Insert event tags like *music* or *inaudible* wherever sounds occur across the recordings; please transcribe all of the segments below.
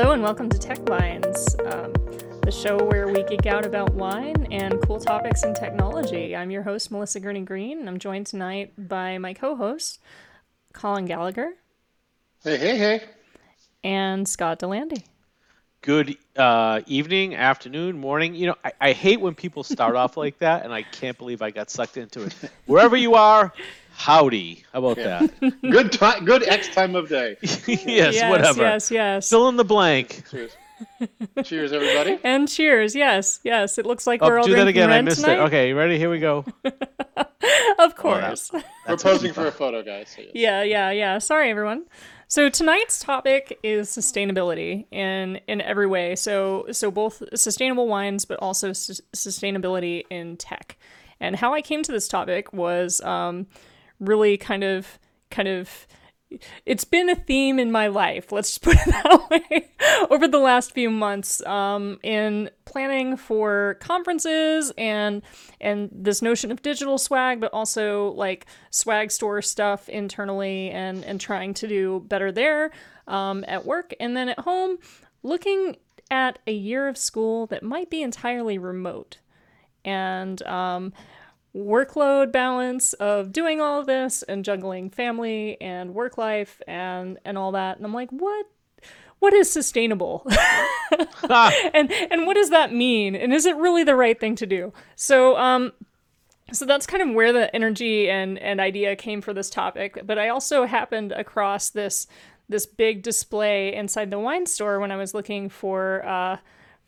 Hello and welcome to Tech Vines, um, the show where we geek out about wine and cool topics in technology. I'm your host, Melissa Gurney Green, and I'm joined tonight by my co host, Colin Gallagher. Hey, hey, hey. And Scott Delandy. Good uh, evening, afternoon, morning. You know, I, I hate when people start off like that, and I can't believe I got sucked into it. Wherever you are, howdy. How about yeah. that? *laughs* good time, good X time of day. yes, yes, whatever. Yes, yes. Fill in the blank. Cheers. cheers, everybody. *laughs* And cheers. Yes, yes. It looks like oh, we're all do that again. I missed tonight. it. Okay, you ready? Here we go. *laughs* of course. Oh, we're posing for a photo, guys. So yes. Yeah, yeah, yeah. Sorry, everyone. So tonight's topic is sustainability in in every way. So so both sustainable wines, but also su- sustainability in tech. And how I came to this topic was um, really kind of kind of it's been a theme in my life let's just put it *laughs* that way over the last few months um, in planning for conferences and and this notion of digital swag but also like swag store stuff internally and and trying to do better there um, at work and then at home looking at a year of school that might be entirely remote. And um, workload balance of doing all of this and juggling family and work life and and all that. And i'm like what what is sustainable? *laughs* *laughs* And and what does that mean? And is it really the right thing to do? So um so that's kind of where the energy and and idea came for this topic. But i also happened across this this big display inside the wine store when i was looking for uh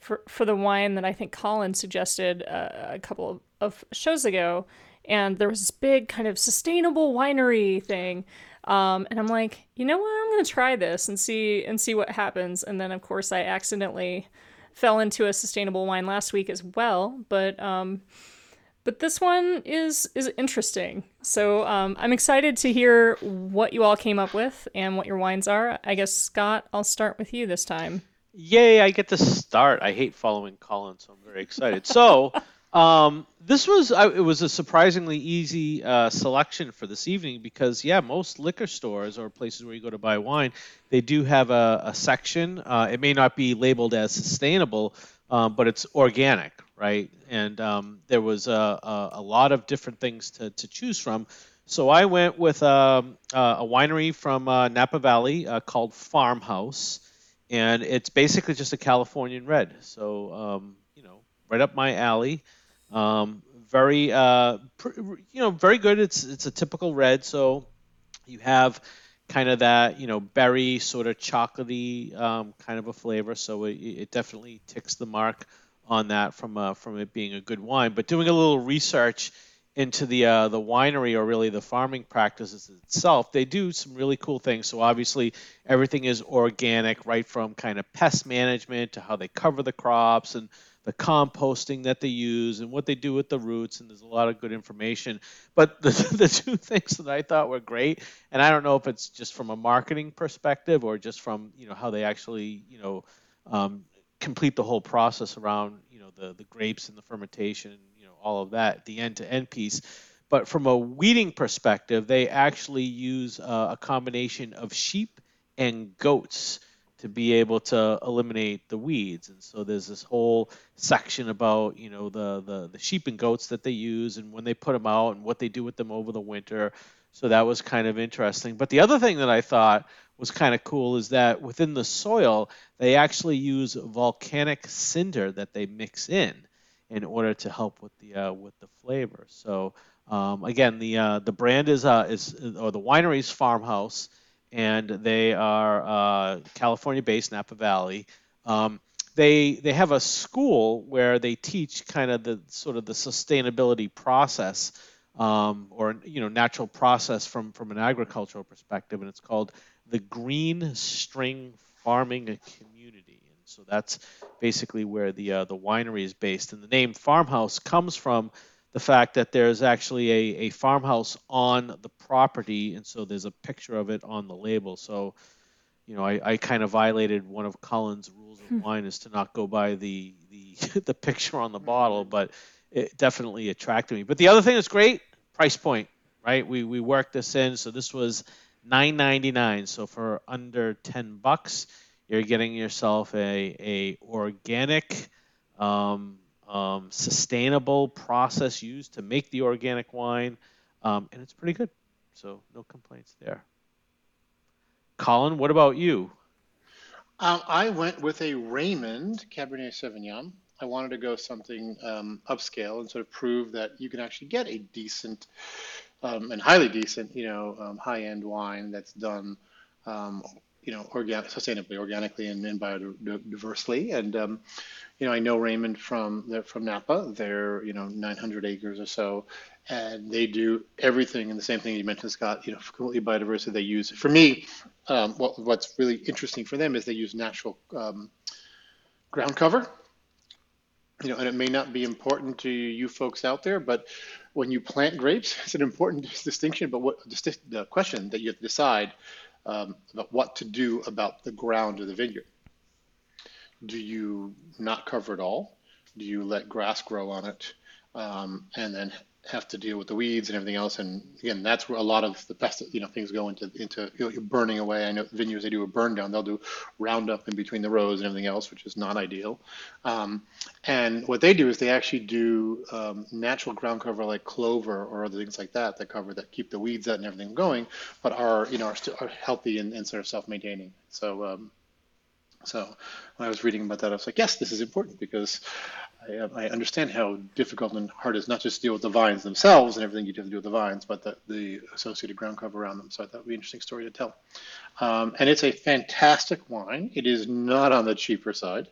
for for the wine that I think Colin suggested uh, a couple of, of, shows ago, and there was this big kind of sustainable winery thing. Um, and I'm like, you know what? I'm gonna try this and see and see what happens. And then of course I accidentally fell into a sustainable wine last week as well. But um, but this one is is interesting. So um, I'm excited to hear what you all came up with and what your wines are. I guess Scott, I'll start with you this time. Yay, I get to start. I hate following Colin, so I'm very excited. So, *laughs* um, this was it was a surprisingly easy uh, selection for this evening because yeah, most liquor stores or places where you go to buy wine, they do have a, a section. Uh, it may not be labeled as sustainable, um, but it's organic, right? And um, there was a, a, a, lot of different things to, to choose from. So I went with um, uh, a winery from uh, Napa Valley uh, called Farmhouse and it's basically just a Californian red. So um, you know, right up my alley. Um, very uh, pr- you know, very good. It's it's a typical red. So you have kind of that you know berry sort of chocolatey um, kind of a flavor. So it, it definitely ticks the mark on that from uh, from it being a good wine. But doing a little research into the uh, the winery or really the farming practices itself, they do some really cool things. So obviously everything is organic, right from kind of pest management to how they cover the crops and the composting that they use and what they do with the roots. And there's a lot of good information. But *laughs* the the two things that I thought were great, and I don't know if it's just from a marketing perspective or just from you know how they actually you know um, complete the whole process around you know the the grapes and the fermentation you know all of that, the end to end piece. But from a weeding perspective, they actually use uh, a combination of sheep and goats to be able to eliminate the weeds. And so there's this whole section about, you know, the, the, the sheep and goats that they use and when they put them out and what they do with them over the winter. So that was kind of interesting. But the other thing that I thought was kind of cool is that within the soil, they actually use volcanic cinder that they mix in in order to help with the uh, with the flavor. So um, again, the uh, the brand is uh, is or the winery's farmhouse, and they are uh, California-based, Napa Valley. Um, they they have a school where they teach kind of the sort of the sustainability process um, or you know natural process from from an agricultural perspective, and it's called the Green String Farming Community. And so that's basically where the uh, the winery is based. And the name farmhouse comes from the fact that there's actually a, a farmhouse on the property, and so there's a picture of it on the label. So, you know, I, I kind of violated one of Colin's rules of hmm. wine is to not go by the the *laughs* the picture on the bottle, but it definitely attracted me. But the other thing that's great, price point, right? We we worked this in, so this was 9.99. So for under 10 bucks, You're getting yourself a a organic, um, um, sustainable process used to make the organic wine, um, and it's pretty good. So no complaints there. Colin, what about you? Um, I went with a Raymond Cabernet Sauvignon. I wanted to go something um, upscale and sort of prove that you can actually get a decent um, and highly decent, you know, um, high-end wine that's done, you know, organic, sustainably, organically, and, and biodiversely. And um, you know, I know Raymond from from Napa. They're you know 900 acres or so, and they do everything and the same thing you mentioned, Scott. You know, completely biodiversity. They use for me. Um, what, what's really interesting for them is they use natural um, ground cover. You know, and it may not be important to you folks out there, but when you plant grapes, *laughs* it's an important distinction. But what the question that you have to decide um, about what to do about the ground of the vineyard do you not cover it all? Do you let grass grow on it um, and then have to deal with the weeds and everything else? And again, that's where a lot of the best you know things go into into you know, burning away. I know vineyards they do a burn down. They'll do roundup in between the rows and everything else, which is not ideal. Um, and what they do is they actually do um, natural ground cover like clover or other things like that that cover that keep the weeds out and everything going, but are you know are still are healthy and, and sort of self maintaining. So um, so when I was reading about that, I was like, yes, this is important because I, I understand how difficult and hard it is not just to deal with the vines themselves and everything you have to do with the vines, but the, the associated ground cover around them. So I thought it would be an interesting story to tell. Um, and it's a fantastic wine. It is not on the cheaper side,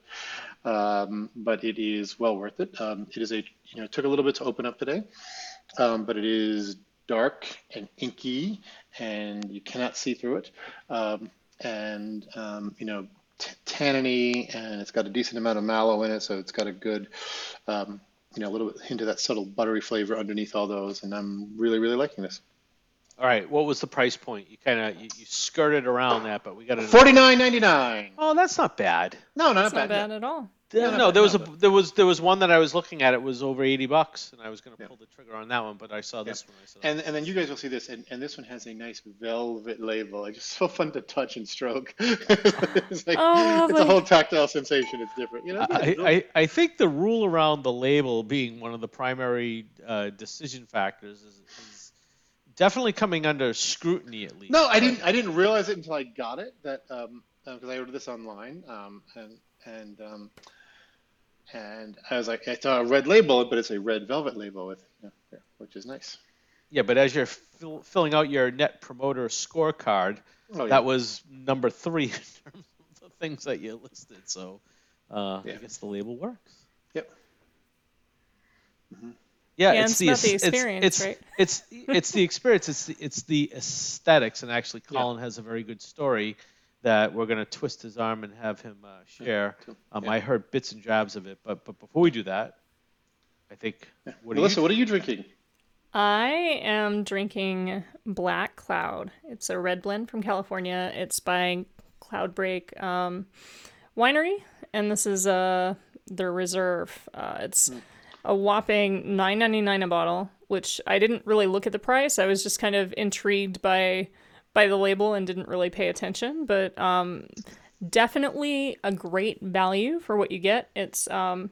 um, but it is well worth it. Um, it is a, you know, it took a little bit to open up today, um, but it is dark and inky and you cannot see through it. Um, and, um, you know, tanniny and it's got a decent amount of mallow in it, so it's got a good, um, you know, a little bit hint of that subtle buttery flavor underneath all those, and I'm really, really liking this. All right, what was the price point? You kind of you, you, skirted around that, but we got it. Forty nine ninety nine. Oh, that's not bad. No, not That's bad. not bad at all. Yeah, no, there was a there was there was one that I was looking at. It was over eighty bucks, and I was going to pull the trigger on that one, but I saw this one. I said, And and then you guys will see this, and, and this one has a nice velvet label. It's just so fun to touch and stroke. *laughs* it's like Oh, it's a whole tactile sensation. It's different. You know. I, I, I think the rule around the label being one of the primary uh, decision factors is, is definitely coming under scrutiny at least. No, I didn't. I didn't realize it until I got it. That um, because I ordered this online, um, and and um, and I was like, I saw a red label, but it's a red velvet label with, you know, yeah, which is nice. Yeah, but as you're fill, filling out your net promoter scorecard, Oh, yeah. that was number three *laughs* in terms of the things that you listed. So uh, Yeah. I guess the label works. Yep. Yeah, Yeah, it's, it's the, about the experience, it's, right? It's it's the experience. It's the, it's the aesthetics, and actually, Yeah. Colin has a very good story that we're going to twist his arm and have him uh, share. cool. Um, Yeah. I heard bits and jabs of it, but but before we do that, I think what Melissa, you? what are you drinking? I am drinking Black Cloud. It's a red blend from California. It's by Cloudbreak um, Winery, and this is uh, their reserve. Uh, it's a whopping nine ninety nine a bottle, which I didn't really look at the price. I was just kind of intrigued by by the label and didn't really pay attention. But um, definitely a great value for what you get. It's um,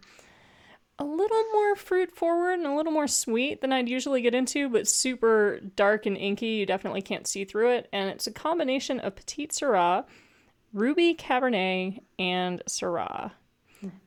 a little more fruit forward and a little more sweet than I'd usually get into, but super dark and inky. You definitely can't see through it. And it's a combination of Petite Sirah, Ruby Cabernet, and Syrah.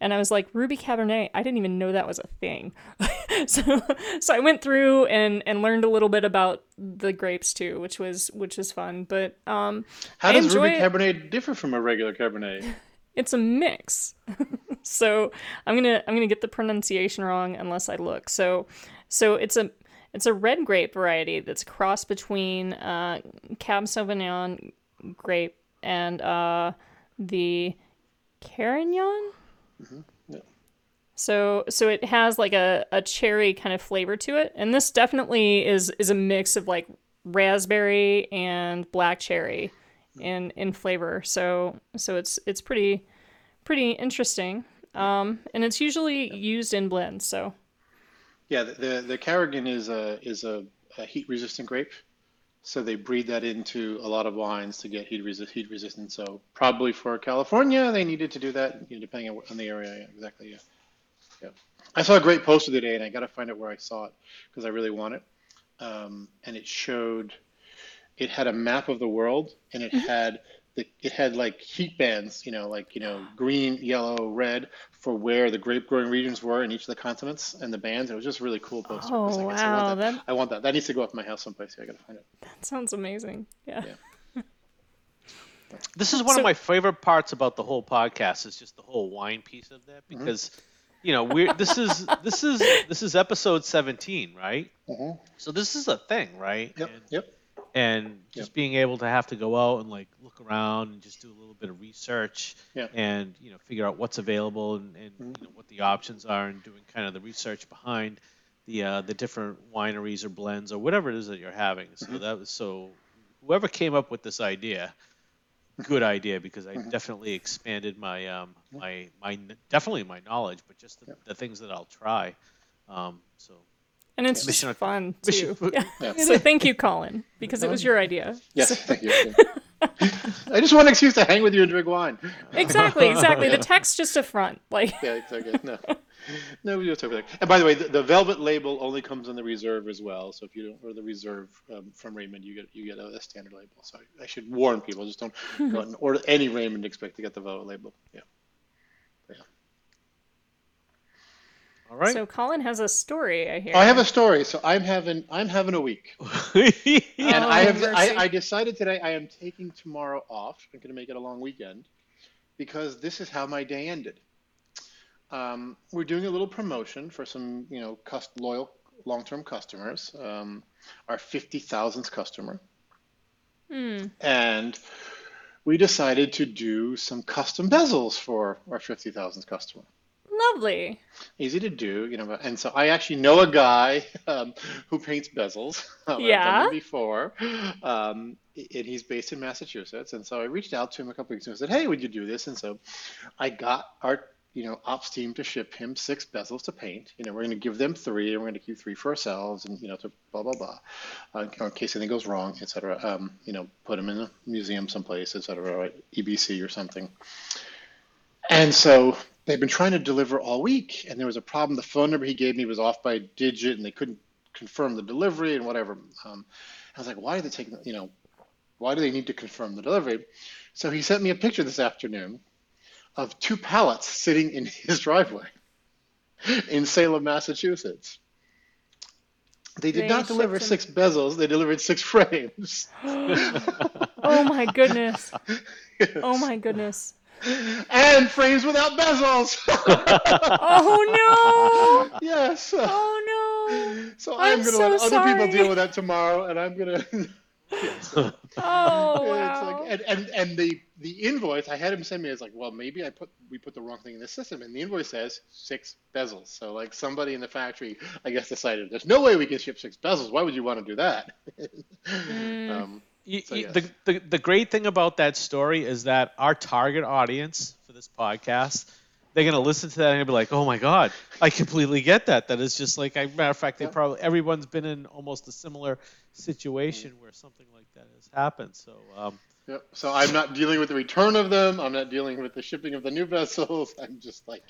And I was like, Ruby Cabernet, I didn't even know that was a thing. *laughs* *laughs* so so I went through and, and learned a little bit about the grapes too, which was which was fun. But um How I does Ruby it. Cabernet differ from a regular Cabernet? *laughs* it's a mix. *laughs* so I'm gonna I'm gonna get the pronunciation wrong unless I look. So so it's a it's a red grape variety that's crossed between uh, Cab Sauvignon grape and uh, the Carignan. So so it has like a, a cherry kind of flavor to it, and this definitely is is a mix of like raspberry and black cherry in in flavor. So so it's it's pretty pretty interesting. Um, and it's usually used in blends. So yeah, the the, Carrigan is a is a, a heat resistant grape. So they breed that into a lot of wines to get heat resist heat resistant. So probably for California, they needed to do that, you know, depending on, on the area. Yeah, exactly. Yeah. Yeah. I saw a great poster today, and I got to find out where I saw it because I really want it. Um, and it showed, it had a map of the world, and it had the, it had like heat bands, you know, like you know, green, yellow, red for where the grape growing regions were in each of the continents and the bands. It was just a really cool poster. Oh I was like, yes, I wow, want that. that I want that. That needs to go up my house someplace. Yeah, I gotta find it. that sounds amazing. Yeah. Yeah. This is one So- of my favorite parts about the whole podcast is just the whole wine piece of that because you know we're this is this is this is episode 17 right Mhm. so this is a thing right Yep. and, Yep. and just being able to have to go out and like look around and just do a little bit of research Yeah. and you know figure out what's available and, and Mhm. you know, what the options are and doing kind of the research behind the uh, the different wineries or blends or whatever it is that you're having so Mhm. that was so whoever came up with this idea good idea because I definitely expanded my um, my my definitely my knowledge, but just the, Yeah. the things that I'll try. Um, so And it's Mission just ac- fun *laughs* mission- too. Yeah. Yeah. So thank you, Colin, because it was your idea. Yes. So- Thank you. I just want an excuse to hang with you and drink wine. exactly, exactly. Yeah. *laughs* The text just a front. Like Yeah, exactly. No, no, *laughs* *laughs* we just over there. And by the way, the, the velvet label only comes in the reserve as well. So if you don't order the reserve um, from Raymond, you get you get a, a standard label. So I, I should warn people: just don't go out *laughs* and order any Raymond expect to get the velvet label. Yeah. all right. so Colin has a story, I hear. I have a story. So I'm having I'm having a week, *laughs* and Oh, I have. I, I decided today I am taking tomorrow off. I'm going to make it a long weekend because this is how my day ended. Um, we're doing a little promotion for some, you know, cust- loyal long-term customers. Um, our 50,000th customer, Hmm. and we decided to do some custom bezels for our 50,000th customer. Lovely. Easy to do, you know. And so I actually know a guy um, who paints bezels. Um, *laughs* I've done Yeah. before, um, and he's based in Massachusetts. And so I reached out to him a couple weeks ago and said, "Hey, would you do this?" And so I got our, you know, ops team to ship him six bezels to paint. You know, we're going to give them three, and we're going to keep three for ourselves, and you know, to blah blah blah, uh, in case anything goes wrong, etc. Um, you know, put them in a museum someplace, etc. Right, EBC or something. And so they've been trying to deliver all week, and there was a problem. The phone number he gave me was off by a digit, and they couldn't confirm the delivery and whatever. Um, I was like, why are they taking, you know, why do they need to confirm the delivery? So he sent me a picture this afternoon of two pallets sitting in *laughs* his driveway in Salem, Massachusetts. They did They not deliver them- six bezels, they delivered six *laughs* frames. *gasps* Oh my goodness. Oh my goodness. and frames without bezels. *laughs* Oh no. yes. Oh no. So I'm, I'm gonna so let other people deal with that tomorrow, and I'm gonna. Yes. no. Oh It's wow. like, and, and and the the invoice I had him send me is like, well, maybe I put we put the wrong thing in the system, and the invoice says six bezels. So like somebody in the factory, I guess, decided there's no way we can ship six bezels. Why would you want to do that? Mm. *laughs* um, Y- So, yes. the, the the great thing about that story is that our target audience for this podcast, they're gonna listen to that and be like, "Oh my god, I completely get that." That is just like, a matter of fact, they Yeah. probably everyone's been in almost a similar situation where something like that has happened. So, um, Yep. So I'm not dealing with the return of them. I'm not dealing with the shipping of the new bezels. *laughs* I'm just like,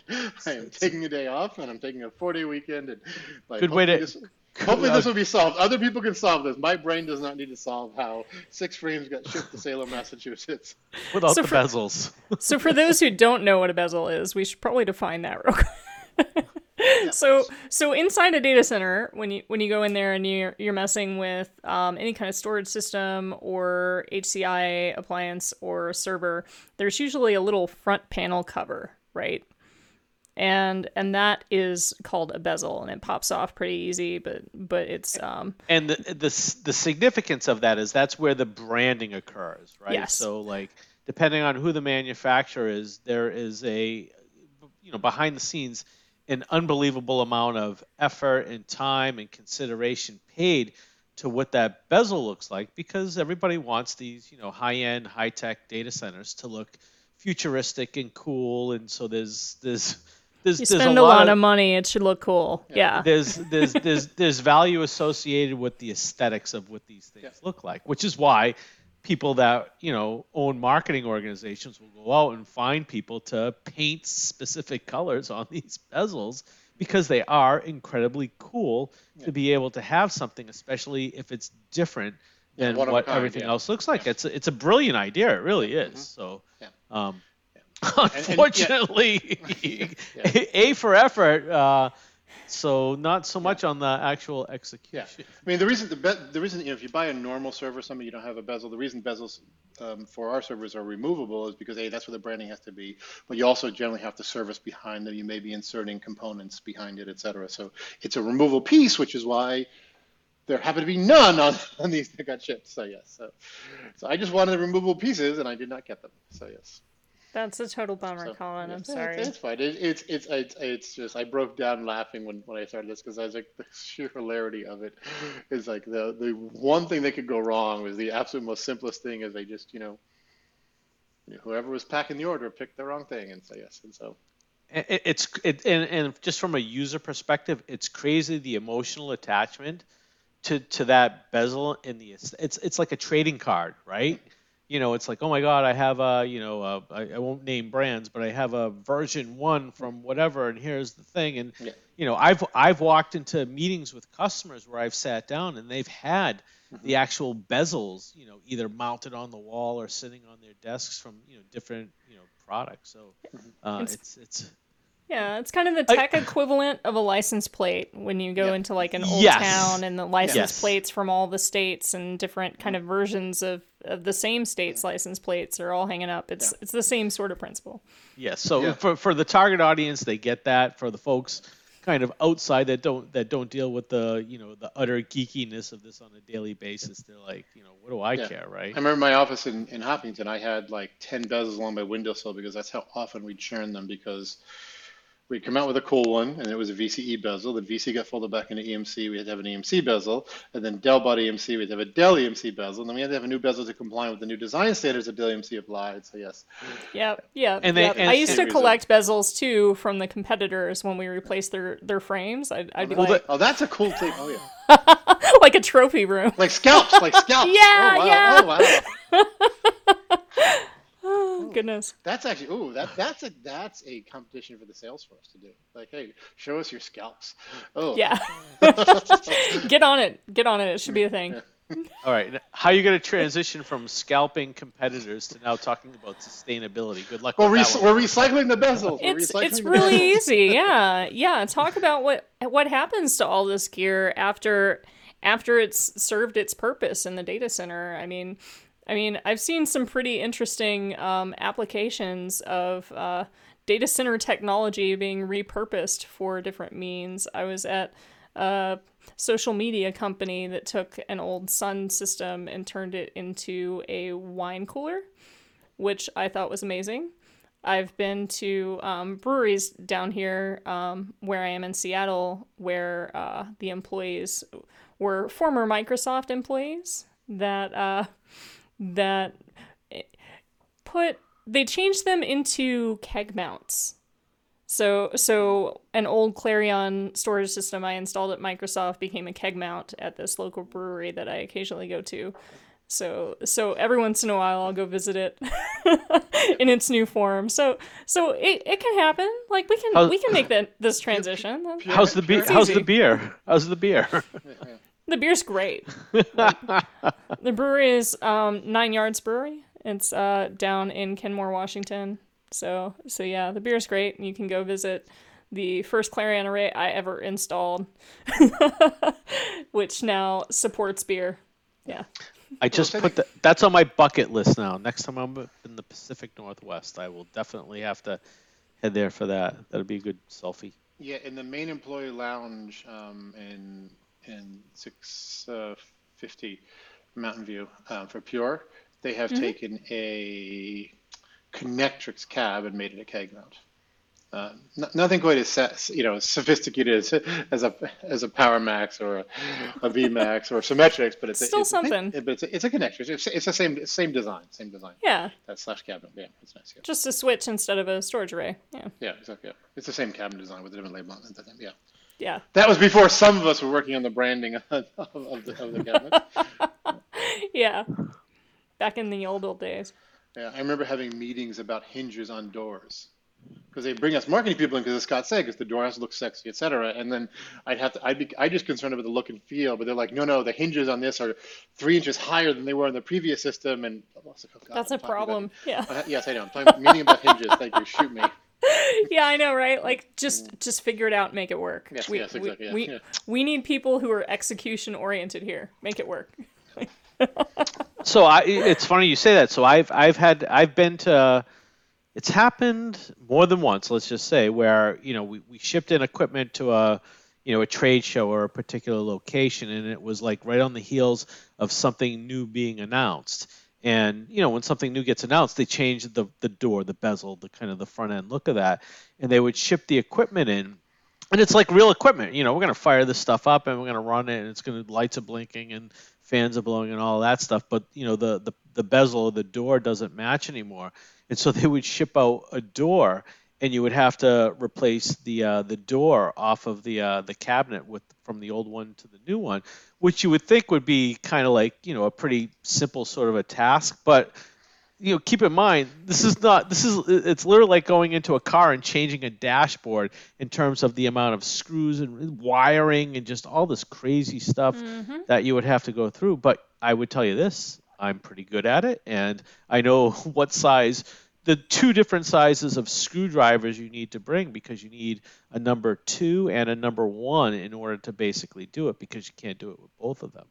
I am taking a day off, and I'm taking a four-day weekend. And like, Good way to- hopefully This, *laughs* hopefully this will be solved. Other people can solve this. My brain does not need to solve how six frames got shipped to Salem, *laughs* Massachusetts. without So the for- bezels. So for those who don't know what a bezel is, we should probably define that real quick. *laughs* So so inside a data center, when you when you go in there and you're you're messing with um, any kind of storage system or HCI appliance or server, there's usually a little front panel cover, right? And and that is called a bezel, and it pops off pretty easy, but but it's um, and the, the the significance of that is that's where the branding occurs, right? Yes. So like depending on who the manufacturer is, there is a you know behind the scenes an unbelievable amount of effort and time and consideration paid to what that bezel looks like because everybody wants these you know high-end high-tech data centers to look futuristic and cool and so there's there's there's You there's spend a lot of money, it should look cool. Yeah. there's there's *laughs* there's there's value associated with the aesthetics of what these things look like, which is why people that you know own marketing organizations will go out and find people to paint specific colors on *laughs* these bezels because they are incredibly cool to be able to have something, especially if it's different than a what kind, everything yeah. else looks like. It's a, it's a brilliant idea. It really is. So. Yeah. Um, and- *laughs* Unfortunately, *laughs* Yeah. A for effort. Uh, so not so much on the actual execution. Yeah. I mean the reason the be- the reason you know if you buy a normal server, something you don't have a bezel. The reason bezels um, for our servers are removable is because a that's where the branding has to be, but you also generally have to service behind them. You may be inserting components behind it, etc. So it's a removable piece, which is why there happen to be none on, on these that got shipped. So yes, so so I just wanted the removable pieces and I did not get them. So yes. That's a total bummer, So, Colin. I'm yes, sorry. It's, it's fine. It, it's, it's it's it's just I broke down laughing when, when I started this because I was like *laughs* the sheer hilarity of it is like the the one thing that could go wrong was the absolute most simplest thing is they just you know whoever was packing the order picked the wrong thing and so yes and so It, it's it, and, and just from a user perspective, it's crazy the emotional attachment to to that bezel in the it's it's like a trading card, right? You know, it's like, oh my God, I have a, you know, a, I, I won't name brands, but I have a version one from whatever, and here's the thing. And Yeah. you know, I've I've walked into meetings with customers where I've sat down and they've had the actual bezels, you know, either mounted on the wall or sitting on their desks from you know different you know products. So uh, It's- it's it's Yeah, it's kind of the I- tech equivalent of a license plate when you go Yeah. into like an old Yes. town and the license Yes. plates from all the states and different kind of versions of, of the same state's license plates are all hanging up. It's it's the same sort of principle. Yes. So Yeah. for for the target audience, they get that. For the folks kind of outside that don't that don't deal with the you know the utter geekiness of this on a daily basis, they're like, you know, what do I Yeah. care, right? I remember my office in, in Hopkinton I had like 10 bezels along my windowsill because that's how often we'd churn them because we'd come out with a cool one and it was a VCE bezel. The VC got folded back into EMC. We had to have an EMC bezel. And then Dell bought EMC. We had to have a Dell EMC bezel. And then we had to have a new bezel to comply with the new design standards that Dell EMC applied. So, yes. Yeah, yeah. And they- yep. and- I used to and- collect bezels too from the competitors when we replaced their their frames. I'd, I'd be Well, like Oh, that's a cool thing. Oh, yeah. *laughs* like a trophy room. Like scalps, like scalps. *laughs* Yeah, oh, wow. yeah. Oh, wow. *laughs* Goodness. That's actually, ooh, that, that's a that's a competition for the sales force to do. Like, hey, show us your scalps. Oh, Yeah. *laughs* Get on it. Get on it. It should be a thing. *laughs* All right. How are you going to transition from scalping competitors to now talking about sustainability? Good luck We're, with re- that one. we're recycling the bezels. It's it's the really bezels. easy. *laughs* Yeah. Yeah, talk about what what happens to all this gear after after it's served its purpose in the data center. I mean, I mean, I've seen some pretty interesting um, applications of uh, data center technology being repurposed for different means. I was at a social media company that took an old Sun system and turned it into a wine cooler, which I thought was amazing. I've been to um, breweries down here um, where I am in Seattle, where uh, the employees were former Microsoft employees that uh, that put they changed them into keg mounts. So so an old CLARiiON storage system I installed at Microsoft became a keg mount at this local brewery that I occasionally go to. So so every once in a while I'll go visit it *laughs* in its new form. So so it, it can happen. Like we can How- we can make that this transition. How's the beer? How's the beer? How's the beer? The beer's great. *laughs* the brewery is um, Nine Yards Brewery. It's uh, down in Kenmore, Washington. So so yeah, the beer's great. You can go visit the first CLARiiON array I ever installed, *laughs* which now supports beer. Yeah. I just put the, that's on my bucket list now. Next time I'm in the Pacific Northwest, I will definitely have to head there for that. That'll be a good selfie. Yeah, in the main employee lounge um, in in 650 Mountain View um, for Pure, they have taken a Connectrix cab and made it a keg mount. Uh, n- nothing quite as you know sophisticated as, as a as a Power Max or a, a V Max or Symmetrix, but it's a- Still it's, something. But it's a, it's a connection. It's, it's the same same design, same design. Yeah, That slash cabinet. Yeah, it's nice. Yeah, just a switch instead of a storage array. Yeah, yeah, exactly. Yeah. It's the same cabinet design with a different label on it. Yeah. Yeah. That was before some of us were working on the branding of, of, the, of the cabinet. *laughs* Yeah. Back in the old old days. Yeah, I remember having meetings about hinges on doors because they bring us marketing people in because as Scott said, because the door has to look sexy, et cetera. And then I'd have to, I'd be, I just concerned about the look and feel, but they're like, no, no, the hinges on this are three inches higher than they were in the previous system, and I oh, God, That's I'm a about- problem. Yeah. Uh, yes, I know. I'm talking meeting about hinges. Thank you. Shoot me. *laughs* yeah, I know, right? Like just just figure it out and make it work. Yes, we, yes, exactly, yeah, we, yeah. we need people who are execution oriented here. Make it work. So I, it's funny you say that. So I've I've had I've been to. It's happened more than once. Let's just say where you know we, we shipped in equipment to a you know a trade show or a particular location, and it was like right on the heels of something new being announced. And you know when something new gets announced, they change the the door, the bezel, the kind of the front end look of that, and they would ship the equipment in and it's like real equipment. You know, we're gonna fire this stuff up and we're gonna run it, and it's gonna lights are blinking and fans are blowing and all that stuff. But you know, the the the bezel of the door doesn't match anymore, and so they would ship out a door, and you would have to replace the uh, the door off of the uh, the cabinet with from the old one to the new one, which you would think would be kind of like you know a pretty simple sort of a task, but you know, keep in mind, this is not. This is. It's literally like going into a car and changing a dashboard in terms of the amount of screws and wiring and just all this crazy stuff that you would have to go through. But I would tell you this: I'm pretty good at it, and I know *laughs* what size. The two different sizes of screwdrivers you need to bring because you need a number two and a number one in order to basically do it because you can't do it with both of them.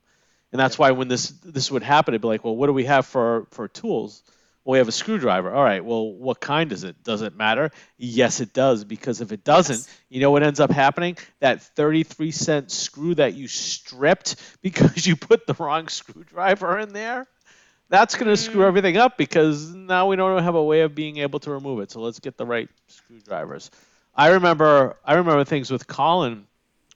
And that's why when this this would happen, it'd be like, well, what do we have for for tools? Well, we have a screwdriver. All right. Well, what kind is it? Does it matter? Yes, it does. Because if it doesn't, Yes. you know what ends up happening? That 33 cent screw that you stripped *laughs* because you put the wrong screwdriver in there, that's going to screw everything up because now we don't have a way of being able to remove it. So let's get the right screwdrivers. I remember I remember things with Colin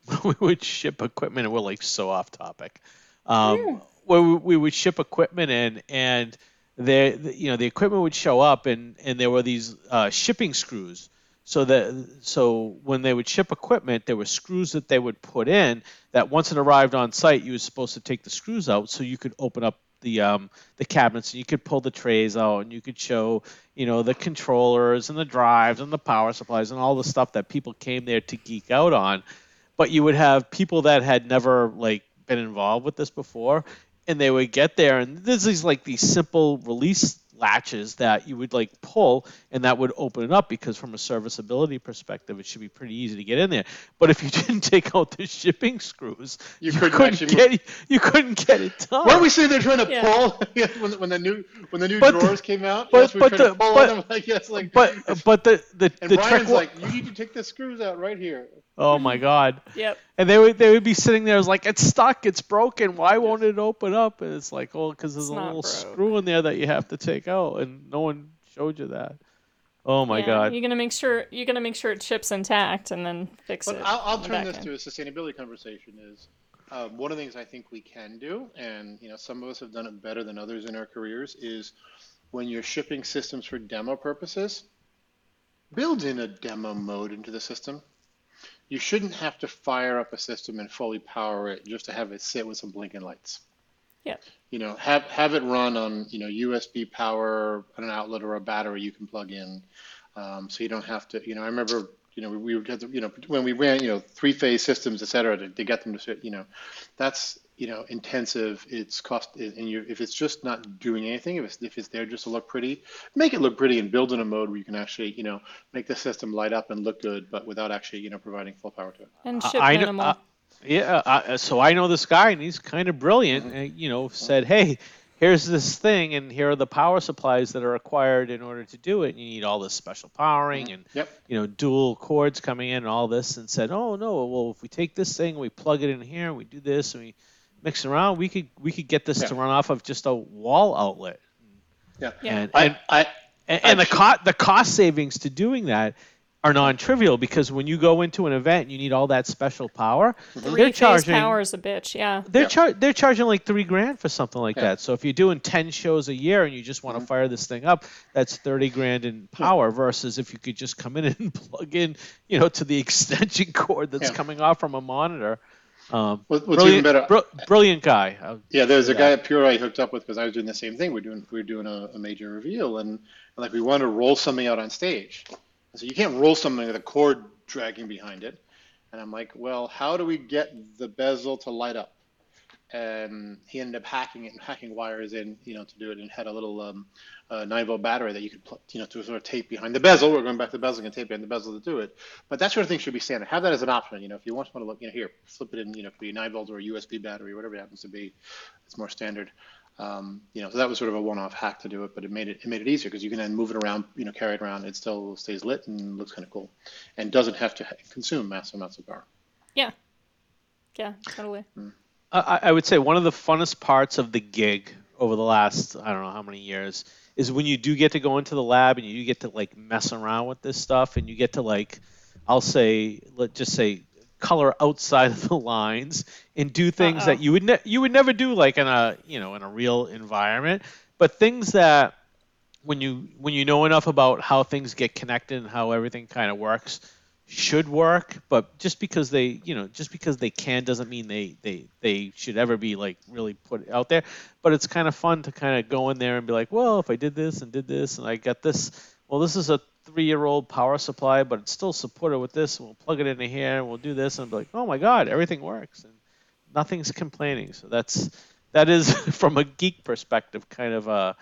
*laughs* we would ship equipment and we're like so off topic. Um, where we, we would ship equipment in and the, the you know the equipment would show up and and there were these uh, shipping screws so that so when they would ship equipment there were screws that they would put in that once it arrived on site you were supposed to take the screws out so you could open up the um, the cabinets and you could pull the trays out and you could show you know the controllers and the drives and the power supplies and all the stuff that people came there to geek out on. But you would have people that had never like been involved with this before and they would get there and there's these like these simple release latches that you would like pull and that would open it up because from a serviceability perspective it should be pretty easy to get in there but if you *laughs* didn't take out the shipping screws You you, couldn't couldn't, actually get you couldn't get it done Weren't we sitting there trying to Yeah. pull *laughs* when, when the new when the new But the- drawers came out? but- yes, we but the- to pull but- Like *laughs* yes, like but but the the, and the Brian's trick wa- like, you need to take the screws out right here. oh my god Yep. and they would they would be sitting there as like it's stuck it's broken why won't it open up and it's like oh because there's It's a little broke. screw in there that you have to take out and no one showed you that oh my Yeah, god You're gonna make sure you're gonna make sure it chips intact and then fix But it. I'll, I'll turn this end. to a sustainability conversation. Is um, one of the things I think we can do, and you know, some of us have done it better than others in our careers. Is when you're shipping systems for demo purposes, build in a demo mode into the system. You shouldn't have to fire up a system and fully power it just to have it sit with some blinking lights. Yeah. You know, have have it run on you know USB power, an outlet or a battery you can plug in, um, so you don't have to. You know, I remember you know we, we would get the, you know when we ran you know three phase systems, et cetera, to, to get them to sit. You know, that's you know intensive. It's cost and you if it's just not doing anything, if it's if it's there just to look pretty, make it look pretty and build in a mode where you can actually you know make the system light up and look good, but without actually you know providing full power to it. and I- ship I minimal. I- yeah uh, so i know this guy and he's kind of brilliant and, you know said hey here's this thing and here are the power supplies that are required in order to do it And you need all this special powering and Yep. you know dual cords coming in and all this and said oh no well if we take this thing and we plug it in here and we do this and we mix it around we could we could get this Yeah. to run off of just a wall outlet Yeah. Yeah. and, I, and I and, and the cost the cost savings to doing that are non-trivial because when you go into an event, you need all that special power. Three They're charging. power is a bitch. Yeah. They're Yeah. char- they're charging like three grand for something like Yeah. that. So if you're doing ten shows a year and you just want to fire this thing up, that's thirty grand in power. Versus if you could just come in *laughs* and plug in, you know, to the *laughs* extension cord that's Yeah. coming off from a monitor. Um, what's brilliant, even better- br- brilliant guy. Uh, Yeah, there's a Yeah. guy at Pure I hooked up with because I was doing the same thing. We're doing we are doing a, a major reveal and, and like we wanted to roll something out on stage. So you can't roll something with a cord dragging behind it. And I'm like, well, how do we get the bezel to light up? And he ended up hacking it and *laughs* hacking wires in, you know, to do it, and had a little um, uh, nine volt battery that you could, put, you know, to sort of tape behind the bezel. We're going back to the bezel and tape behind the bezel to do it. But that sort of thing should be standard. Have that as an option. You know, if you want someone to look, you know, here, slip it in, you know, it could be a nine volt or a USB battery, whatever it happens to be. It's more standard. Um, you know, so that was sort of a one-off hack to do it, but it made it it made it easier because you can then move it around, you know, carry it around. It still stays lit and looks kind of cool, and doesn't have to ha- consume massive amounts of power. Yeah. Yeah. Totally. I, I would say one of the funnest parts of the gig over the last I don't know how many years is when you do get to go into the lab and you get to like mess around with this stuff and you get to like I'll say let just say color outside of the lines and do things Uh-oh. that you would ne- you would never do like in a you know in a real environment. But things that when you when you know enough about how things get connected and how everything kind of works should work. But just because they you know just because they can doesn't mean they they they should ever be like really put out there. But it's kind of fun to kind of go in there and be like well if i did this and did this and i got this well this is a three year old power supply but it's still supported with this. We'll plug it into here and we'll do this and be like oh my god everything works and nothing's complaining. So that's that is *laughs* from a geek perspective kind of a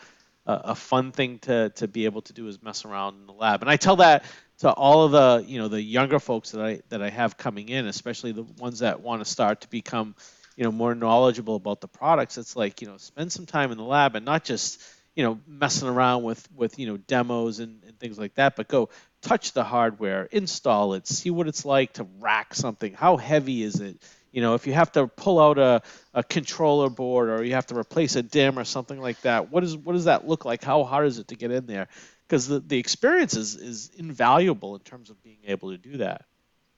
a, a fun thing to to be able to do is mess around in the lab. And i tell that to all of the you know the younger folks that I that I have coming in, especially the ones that want to start to become you know more knowledgeable about the products. It's like you know spend some time in the lab and not just you know messing around with with you know demos and, and things like that, but go touch the hardware, install it, see what it's like to rack something. How heavy is it? You know, if you have to pull out a, a controller board or you have to replace a DIMM or something like that, what is what does that look like? How hard is it to get in there? Because the, the experience is, is invaluable in terms of being able to do that.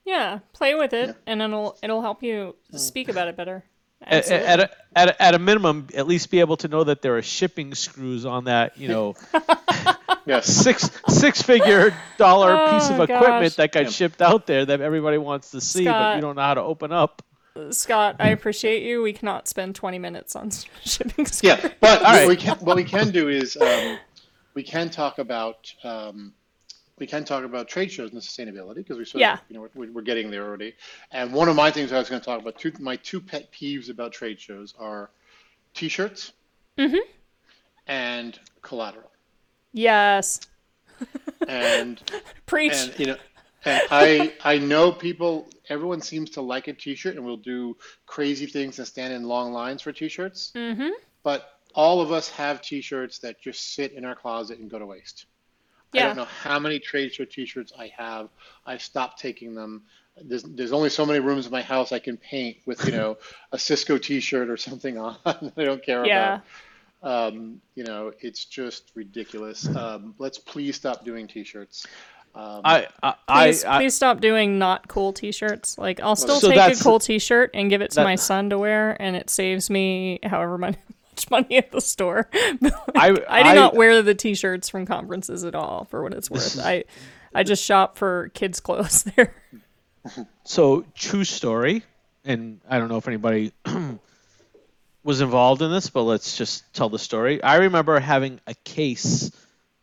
Yeah. Play with it, Yeah. and it'll it'll help you mm. speak about it better. At, at, a, at, a, at a minimum, at least be able to know that there are shipping screws on that, you know, *laughs* Yes. six six figure dollar Oh, piece of gosh. equipment that got Yeah. shipped out there that everybody wants to see, but you don't know how to open up. Scott, I appreciate you. We cannot spend 20 minutes on *laughs* shipping. Screws. Yeah, but All right. what we can what we can do is um, we can talk about um, we can talk about trade shows and sustainability because we sort Yeah. of you know we're, we're getting there already. And one of my things I was going to talk about two my two pet peeves about trade shows are T-shirts and collateral. Yes. And *laughs* Preach. and you know and I I know people everyone seems to like a t-shirt and we'll do crazy things and stand in long lines for t-shirts. mm-hmm. But all of us have t-shirts that just sit in our closet and go to waste. I don't know how many trade show t-shirts I have. I stopped taking them. There's, there's only so many rooms in my house I can paint with, you know, *laughs* a Cisco t-shirt or something on. *laughs* I don't care Yeah. about. Um, you know, it's just ridiculous. Um, let's please stop doing t-shirts. Um, I I, I, Please, I please stop doing not cool T-shirts. Like I'll still So take a cool T-shirt and give it to that- my son to wear, and it saves me however mon- much money at the store. *laughs* I, I do not wear the T-shirts from conferences at all, for what it's worth. I I just shop for kids' clothes *laughs* there. So true story, and I don't know if anybody *clears throat* was involved in this, but let's just tell the story. I remember having a case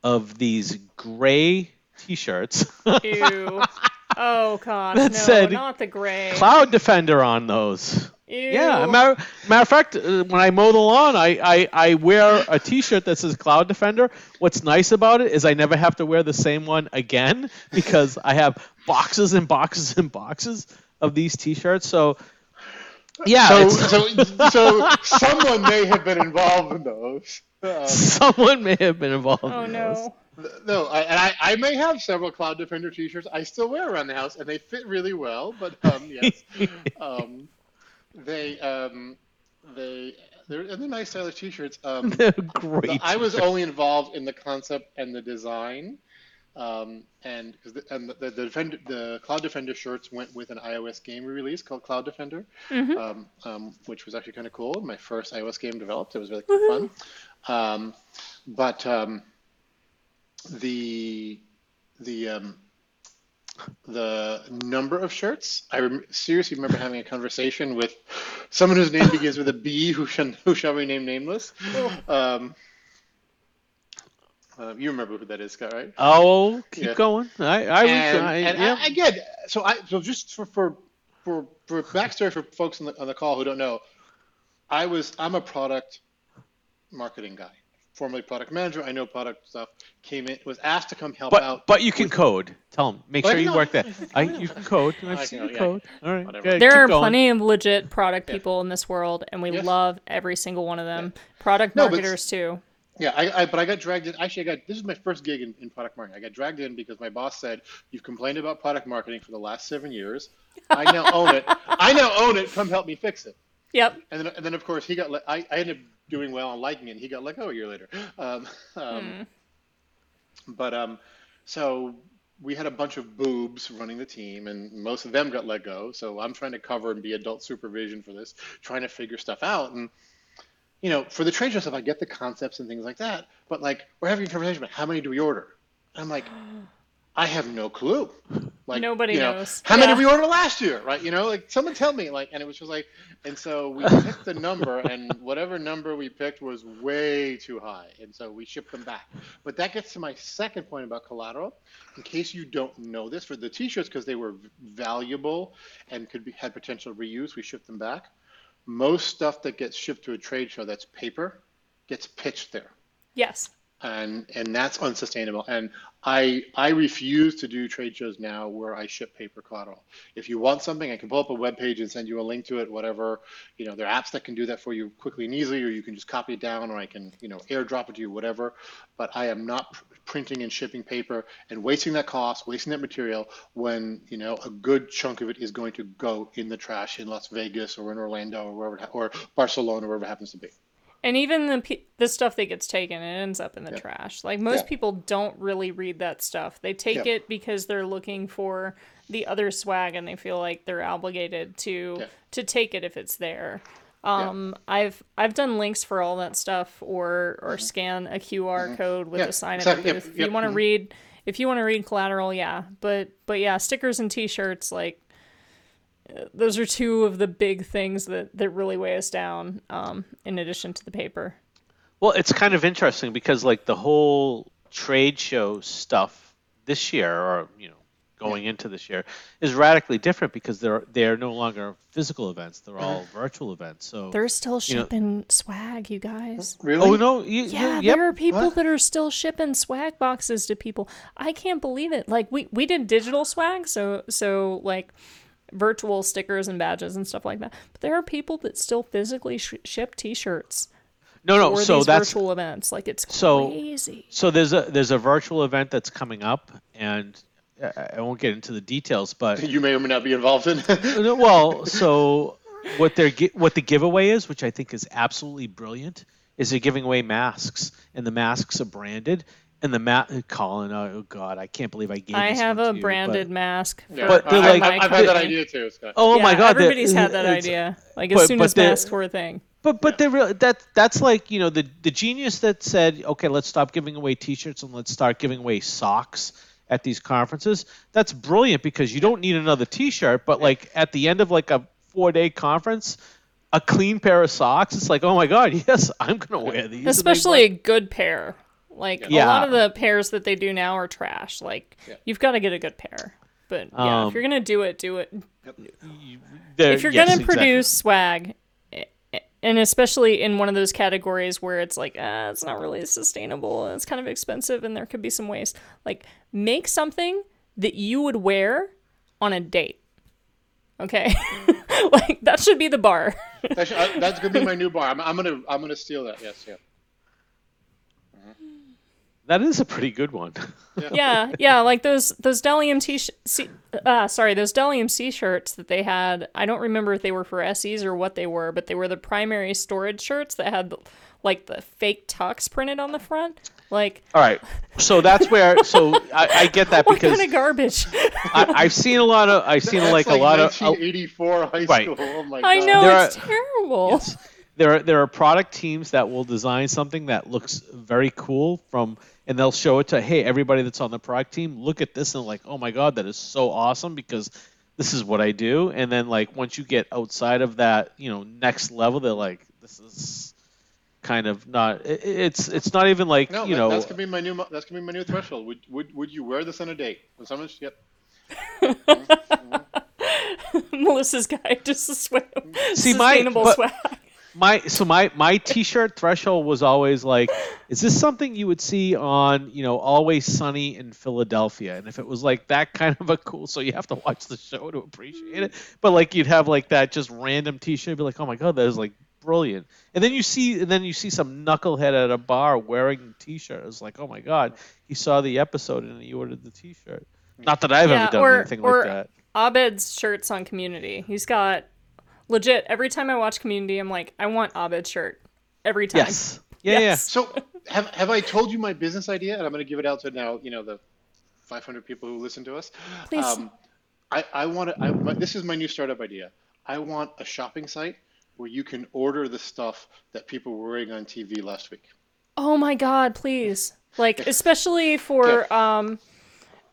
of these gray T-shirts, *laughs* Ew. Oh gosh, That no, said, not the gray. Cloud Defender on those. Ew. Yeah, matter, matter of fact, uh, when I mow the lawn, I, I, I wear a T-shirt that says Cloud Defender. What's nice about it is I never have to wear the same one again *laughs* because I have boxes and boxes and boxes of these T-shirts. So, yeah, so, so, so someone may have been involved in those. *laughs* Someone may have been involved. Oh in those. no. No, I, and I, I may have several Cloud Defender T-shirts I still wear around the house, and they fit really well. But um, yes, *laughs* um, they um, they they're, they're nice stylish T-shirts. Um, *laughs* They're great. I was only involved in the concept and the design. Um, and because the, and the, the Defender, the Cloud Defender shirts went with an iOS game we released called Cloud Defender, um, um, which was actually kind of cool. My first iOS game developed. It was really fun. Um, but um, the the um, the number of shirts. I rem- seriously remember having a conversation with someone whose name begins with a B, who shall, who shall remain nameless. Um, uh, you remember who that is, Scott, right? Oh, keep Yeah. going. I, I, and, was, I, and yeah. I, again, so I so just for for for, for backstory for folks on the on the call who don't know, I was I'm a product marketing guy, formerly product manager. I know product stuff. Came in, was asked to come help but out. but you can code. Tell them. Make oh, sure I you know, work that. I I, you can code. I I've seen can- you yeah, code. All right. whatever. There keep are going. plenty of legit product Yeah. people in this world, and we Yes. love every single one of them. Product No, but- marketers too. Yeah, I, I but I got dragged in. Actually, I got this is my first gig in, in product marketing. I got dragged in because my boss said you've complained about product marketing for the last seven years. I now own it. I now own it. Come help me fix it. *laughs* Yep. And then, and then of course he got. Let, I, I ended up doing well and liking it. And he got let go a year later. *gasps* Um, um, But um, so we had a bunch of boobs running the team, and most of them got let go. So I'm trying to cover and be adult supervision for this, trying to figure stuff out. And you know, for the trade show stuff, I get the concepts and things like that. But like, we're having a conversation about how many do we order? I'm like, *gasps* *gasps* I have no clue. Like Nobody you know, knows. How many Yeah. did we order last year? Right? You know, like someone tell me. Like, and it was just like, and so we picked the number, and *laughs* whatever number we picked was way too high, and so we shipped them back. But that gets to my second point about collateral. In case you don't know this, for the T-shirts, because they were valuable and could be had potential reuse, we shipped them back. Most stuff that gets shipped to a trade show that's paper gets pitched there Yes. And and that's unsustainable. And I I refuse to do trade shows now where I ship paper collateral. If you want something, I can pull up a web page and send you a link to it. Whatever, you know, there are apps that can do that for you quickly and easily, or you can just copy it down, or I can you know airdrop it to you, whatever. But I am not pr- printing and shipping paper and wasting that cost, wasting that material when you know a good chunk of it is going to go in the trash in Las Vegas or in Orlando or wherever or Barcelona wherever it happens to be. And even the pe- the stuff that gets taken, it ends up in the trash. Like most Yeah. people don't really read that stuff. They take Yeah. it because they're looking for the other swag, and they feel like they're obligated to to take it if it's there. Um, I've I've done links for all that stuff, or or scan a QR code with Mm-hmm. A sign Yep, booth. If yep, you want to mhm. read, if you want to read collateral, yeah. But but yeah, stickers and T-shirts, like those are two of the big things that that really weigh us down. Um, in addition to the paper. Well, it's kind of interesting because like the whole trade show stuff this year, or you know, going into this year, is radically different because they're they're no longer physical events; they're all virtual events. So They're still You know- shipping swag, you guys. Really? oh no, you, Yeah, you, yep. there are people What? that are still shipping swag boxes to people. I can't believe it. Like we we did digital swag, so so like virtual stickers and badges and stuff like that. But there are people that still physically sh- ship T-shirts no, no. for So these that's virtual events. Like it's So- crazy. so there's a there's a virtual event that's coming up, and I, I won't get into the details, but *laughs* you may or may not be involved in. *laughs* Well, so what they're what the giveaway is, which I think is absolutely brilliant, is they're giving away masks, and the masks are branded, and the ma- Colin, oh god, I can't believe I gave. I this have one a to you, branded but- mask. Yeah, But they're I, like- I, I've had that idea too, Scott. Oh yeah, my god, everybody's had that idea. Like as but- soon but as they're- masks were a thing. But but they're real. That that's like you know the the genius that said, okay, let's stop giving away T-shirts and let's start giving away socks at these conferences. That's brilliant because you don't need another T-shirt, but like at the end of like a four day conference. A clean pair of socks. It's like, oh my god, *laughs* yes, I'm gonna wear these. Especially a good pair. Like a lot of the pairs that they do now are trash. Like Yeah. you've got to get a good pair. But yeah, Um, if you're gonna do it, do it. They're- If you're yes, gonna exactly. produce swag, eh, eh, and especially in one of those categories where it's like, ah, it's not really sustainable it's kind of expensive and there could be some waste. Like make something that you would wear on a date. Okay, *laughs* like that should be the bar. That should- I- that's gonna be my *laughs* new bar. I'm, I'm gonna I'm gonna steal that. Yes, yeah. That is a pretty good one. yeah, yeah, like those those Delium T C, uh, sorry, those Dell EMC shirts that they had. I don't remember if they were for SEs or what they were, but they were the primary storage shirts that had like the fake tux printed on the front. Like, all right, so that's where. So I, I get that *laughs* what because kind of garbage? I, I've seen a lot of. I've seen That's like, like a lot of. 1984 high school. Right. school. Oh my I god. know There it's terrible. Yes. There are there are product teams that will design something that looks very cool from and they'll show it to hey everybody that's on the product team look at this and like oh my god that is so awesome because this is what I do and then like once you get outside of that you know next level they're like this is kind of not it, it's it's not even like No, you that- know that's gonna be my new. That's gonna be my new threshold. Would would would you wear this on a date? When someone's yep. *laughs* Melissa's guide to sweat, See, my- sustainable but- swag. My so my my t-shirt threshold was always like is this something you would see on you know always sunny in philadelphia? And if it was like that kind of a cool so you have to watch the show to appreciate it. But like you'd have like that just random t-shirt be like oh my god that is like brilliant. And then you see and then you see some knucklehead at a bar wearing a t-shirt. It's like oh my god he saw the episode and he ordered the t-shirt. Not that i've Yeah, ever done or- anything or- like that. Abed's shirts on Community. He's got legit. Every time I watch Community, I'm like, I want Abed's shirt every time. yes yeah Yes. So have have I told you my business idea? And I'm gonna give it out to now. You know the 500 people who listen to us. Please. Um, I I want to. I, my, this is my new startup idea. I want a shopping site where you can order the stuff that people were wearing on TV last week. Oh my god, please. Like especially for um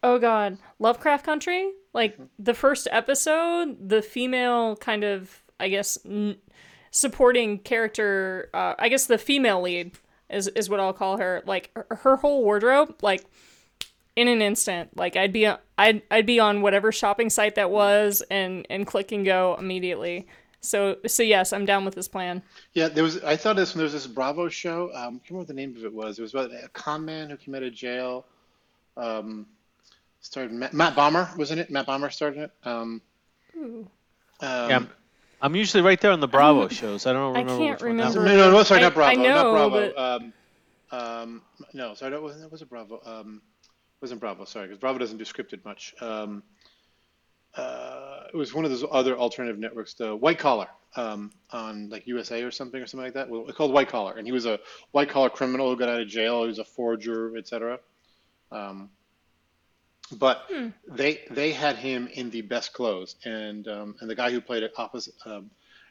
oh god, Lovecraft Country? Like the first episode, the female kind of I guess n- supporting character uh I guess the female lead is is what I'll call her. Like her, her whole wardrobe like in an instant. Like I'd be I'd I'd be on whatever shopping site that was and and click and go immediately. So so yes, I'm down with this plan. Yeah, there was. I thought this when there was this Bravo show. Um, I can't remember what the name of it was. It was about a con man who came out of jail. Um, started Matt, Matt Bomer, wasn't it? Matt Bomer started it. Um, um, yeah I'm, I'm usually right there on the bravo shows i don't remember. I remember can't which one that No, remember. no, no, sorry, I- not Bravo. I know, not Bravo. but- Um, um, no, sorry, that wasn't, that wasn't Bravo. Um, it wasn't Bravo, sorry, because Bravo doesn't do scripted much. Um, uh, it was one of those other alternative networks, the White Collar, um, on like USA or something or something like that. Well, it's called White Collar, and he was a white collar criminal who got out of jail. He was a forger, etc. Um, but Hmm. they they had him in the best clothes, and um, and the guy who played it opposite, um,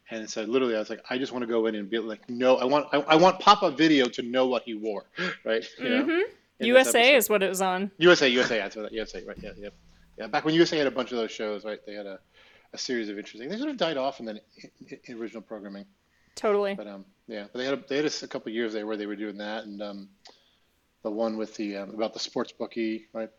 and said literally, I was like, I just want to go in and be like, no, I want I, I want Pop Up Video to know what he wore, *laughs* right? You know, this USA is what it was on. USA, USA, that's what, USA, right? Yeah, yeah, yeah. Back when USA had a bunch of those shows, right? They had a, a series of interesting. They sort of died off in the in, in original programming, Totally. but um, yeah. But they had a, they had a, a couple of years there where they were doing that, and um, the one with the um, about the sports bookie, right?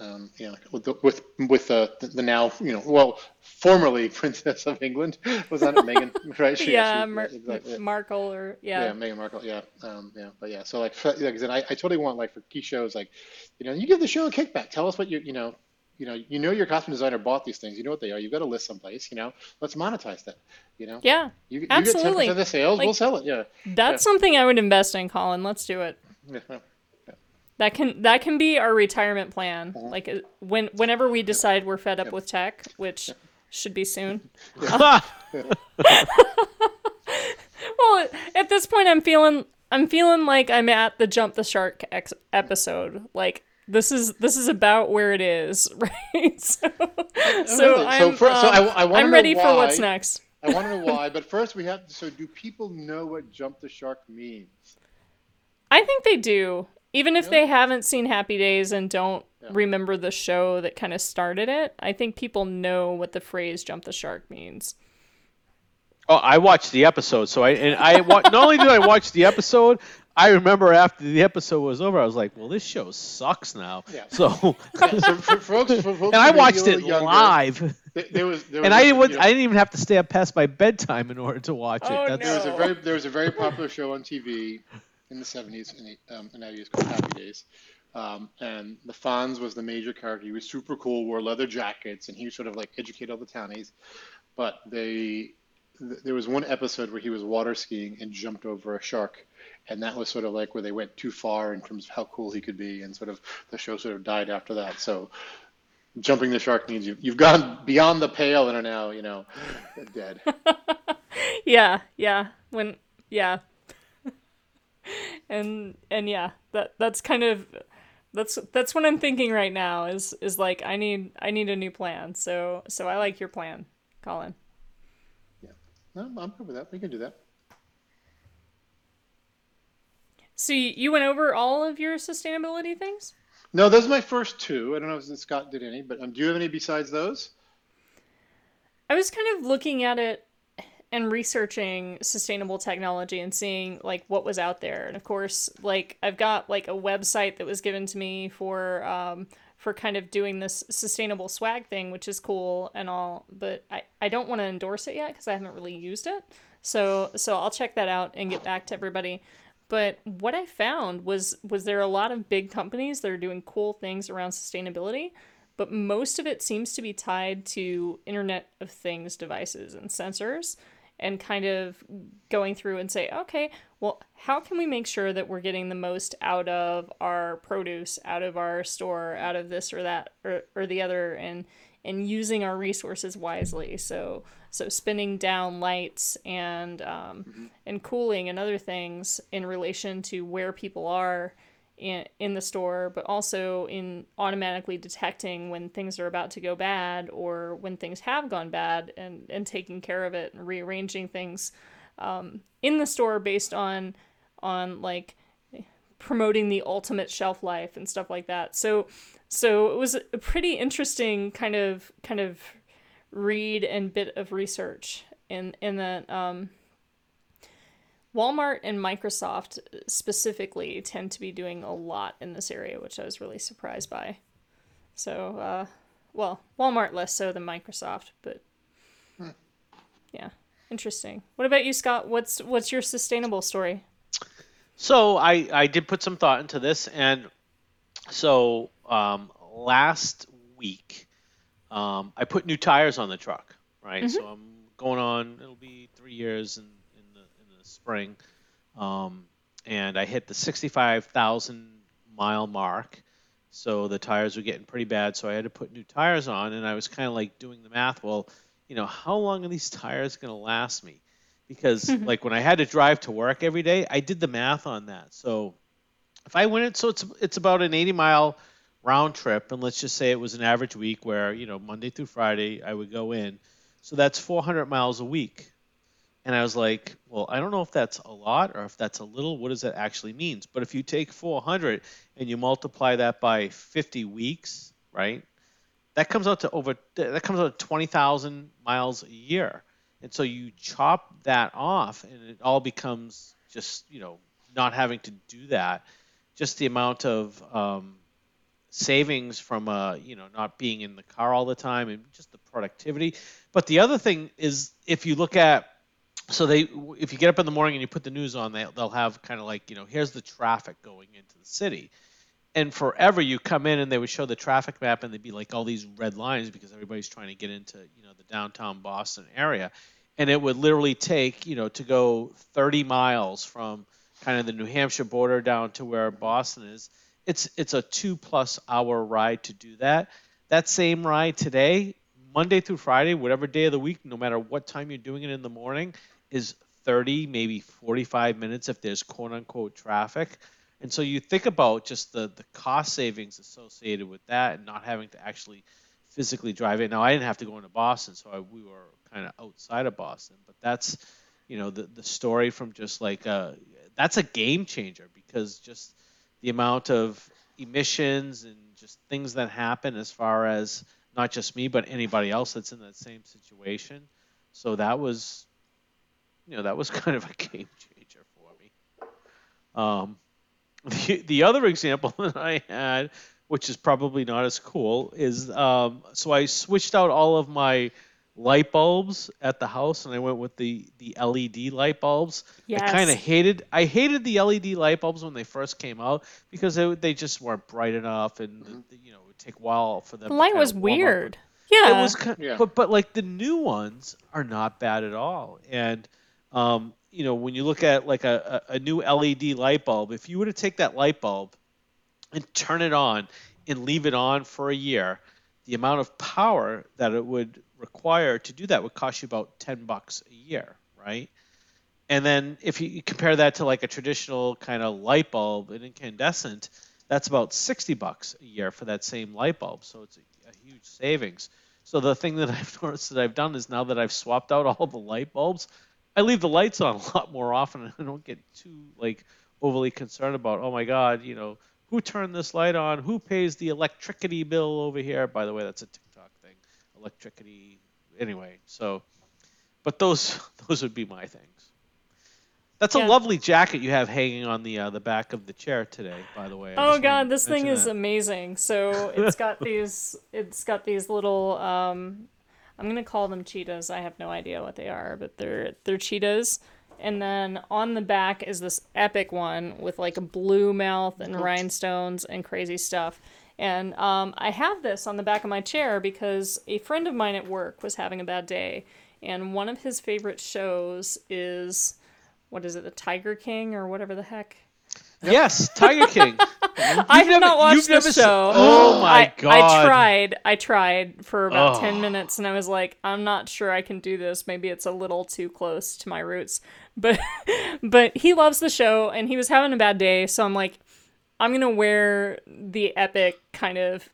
Um, you know, with the, with with uh, the, the now you know well formerly *laughs* Princess of England was that it, Meghan *laughs* right? She- yeah, she- Mar- exactly. Markle or Yeah, yeah. Meghan Markle. Yeah, um, yeah, but yeah. So like, like I said, I, I totally want like for key shows, like, you know, you give the show a kickback. Tell us what you, you know, you know, you know, your costume designer bought these things. You know what they are. You've got to list someplace. You know, let's monetize that. You know, Yeah, you, you get ten absolutely. percent of the sales, we'll sell it. Yeah, that's something I would invest in, Colin. Let's do it. Yeah. That can that can be our retirement plan. Uh-huh. Like uh, when whenever we decide we're fed up with tech, which should be soon. *laughs* *laughs* Well, at this point, I'm feeling I'm feeling like I'm at the jump the shark ex- episode. Like this is this is about where it is, *laughs* right? so, so really? So I'm first- so I- um, I wanna I'm know ready for what's next. I want to know why, but first we have. So, do people know what jump the shark means? I think they do. Even if they haven't seen Happy Days and don't remember the show that kind of started it, I think people know what the phrase jump the shark means. Oh, I watched the episode, so I and I wa- not only did I watch the episode, I remember after the episode was over, I was like, "Well, this show sucks now." Yeah. *laughs* So, Yeah, so for, folks, for folks and I who may be a watched it younger, live, There, there was, there was and a- I didn't. know, I didn't even have to stay up past my bedtime in order to watch it. Oh, That's, There was a very there was a very popular show on TV in the 70s and the um, and 80s called Happy Days. Um, and the Fonz was the major character. He was super cool, wore leather jackets, and he was sort of like educated all the townies. But they th- there was one episode where he was water skiing and jumped over a shark, and that was sort of like where they went too far in terms of how cool he could be, and sort of the show sort of died after that. So jumping the shark means you've, you've gone beyond the pale and are now you know dead. *laughs* yeah, yeah. When yeah. And and yeah, that that's kind of that's that's what I'm thinking right now is is like I need I need a new plan. So so I like your plan, Colin. Yeah. No, I'm good with that. We can do that. So you went over all of your sustainability things? No, those are my first two. I don't know if Scott did any, but um, do you have any besides those? I was kind of looking at it and researching sustainable technology and seeing like what was out there. And of course, like I've got like a website that was given to me for um, for kind of doing this sustainable swag thing, which is cool and all, but I, I don't want to endorse it yet because I haven't really used it. So so I'll check that out and get back to everybody. But what I found was was there a lot of big companies that are doing cool things around sustainability, but most of it seems to be tied to Internet of Things devices and sensors and kind of going through and say, okay, well, how can we make sure that we're getting the most out of our produce, out of our store, out of this or that or, or the other, and and using our resources wisely. So so spinning down lights and um, and cooling and other things in relation to where people are in, in the store, but also in automatically detecting when things are about to go bad or when things have gone bad and, and taking care of it and rearranging things um, in the store based on on like promoting the ultimate shelf life and stuff like that. So so it was a pretty interesting kind of kind of read and bit of research in in that um, Walmart and Microsoft specifically tend to be doing a lot in this area, which I was really surprised by. So, uh, well, Walmart less so than Microsoft, but hmm. yeah, interesting. What about you, Scott? What's what's your sustainable story? So I I did put some thought into this, and so um, last week, um, I put new tires on the truck. Right, mm-hmm. so I'm going on. It'll be three years in in the in the spring, um, and I hit the 65,000 mile mark. So the tires were getting pretty bad, so I had to put new tires on, and I was kind of like doing the math. Well, you know, how long are these tires going to last me? Because like when I had to drive to work every day, I did the math on that. So if I went it, so it's it's about an 80 mile round trip, and let's just say it was an average week where you know Monday through Friday I would go in, so that's 400 miles a week. And I was like, well, I don't know if that's a lot or if that's a little. What does that actually mean? But if you take 400 and you multiply that by 50 weeks, right? That comes out to over that comes out to 20,000 miles a year. And so you chop that off, and it all becomes just you know not having to do that. Just the amount of um, savings from uh, you know not being in the car all the time and just the productivity. But the other thing is if you look at so they if you get up in the morning and you put the news on they, they'll have kind of like you know here's the traffic going into the city. And forever you come in and they would show the traffic map and they'd be like all these red lines because everybody's trying to get into you know the downtown boston area. And it would literally take you know to go 30 miles from kind of the new hampshire border down to where boston is. It's it's a two plus hour ride to do that. That same ride today, Monday through Friday, whatever day of the week, no matter what time you're doing it in the morning, is 30, maybe 45 minutes if there's quote unquote traffic. And so you think about just the, the cost savings associated with that and not having to actually physically drive it. Now, I didn't have to go into Boston, so I, we were kind of outside of Boston. But that's, you know, the, the story from just like, uh, that's a game changer because just the amount of emissions and just things that happen as far as not just me but anybody else that's in that same situation. So that was, you know, that was *laughs* kind of a game changer for me. Um, the the other example *laughs* that I had, which is probably not as cool, is um, so I switched out all of my light bulbs at the house and I went with the the LED light bulbs. Yes. I kind of hated I hated the LED light bulbs when they first came out because they, they just weren't bright enough and mm-hmm. you know it would take a while for them. The light was weird. Up. Yeah. It was kind of, yeah. but but like the new ones are not bad at all. And Um, you know, when you look at like a, a, a new LED light bulb, if you were to take that light bulb and turn it on and leave it on for a year, the amount of power that it would require to do that would cost you about 10 bucks a year, right? And then if you compare that to like a traditional kind of light bulb, an incandescent, that's about 60 bucks a year for that same light bulb. So it's a, a huge savings. So the thing that *laughs* I've noticed that I've done is now that I've swapped out all the light bulbs, I leave the lights on *laughs* a lot more often and I don't get too like overly concerned about, oh my God, you know, who turned this light on? Who pays the electricity bill over here? By the way, that's a TikTok thing. Electricity. Anyway, so, but those *laughs* those would be my things. That's Yeah. a lovely jacket you have hanging on the uh, the back of the chair today. By the way. I Oh god, this thing is that. amazing. So *laughs* it's got these it's got these little um I'm gonna call them cheetahs. I have no idea what they are, but they're they're cheetahs. And then on the back is this epic one with like a blue mouth and rhinestones and crazy stuff. And um, I have this on the back of my chair because a friend of mine at work was having a bad day, and one of his favorite shows is what is it, the Tiger King or whatever the heck? Yes, Tiger King. *laughs* I have never- not watched you've this never show. Oh my I, God. I tried. I tried for about Oh. ten minutes, and I was like, I'm not sure I can do this. Maybe it's a little too close to my roots. *laughs* But but he loves the show, and he was having a bad day, so I'm like, I'm gonna wear the epic kind of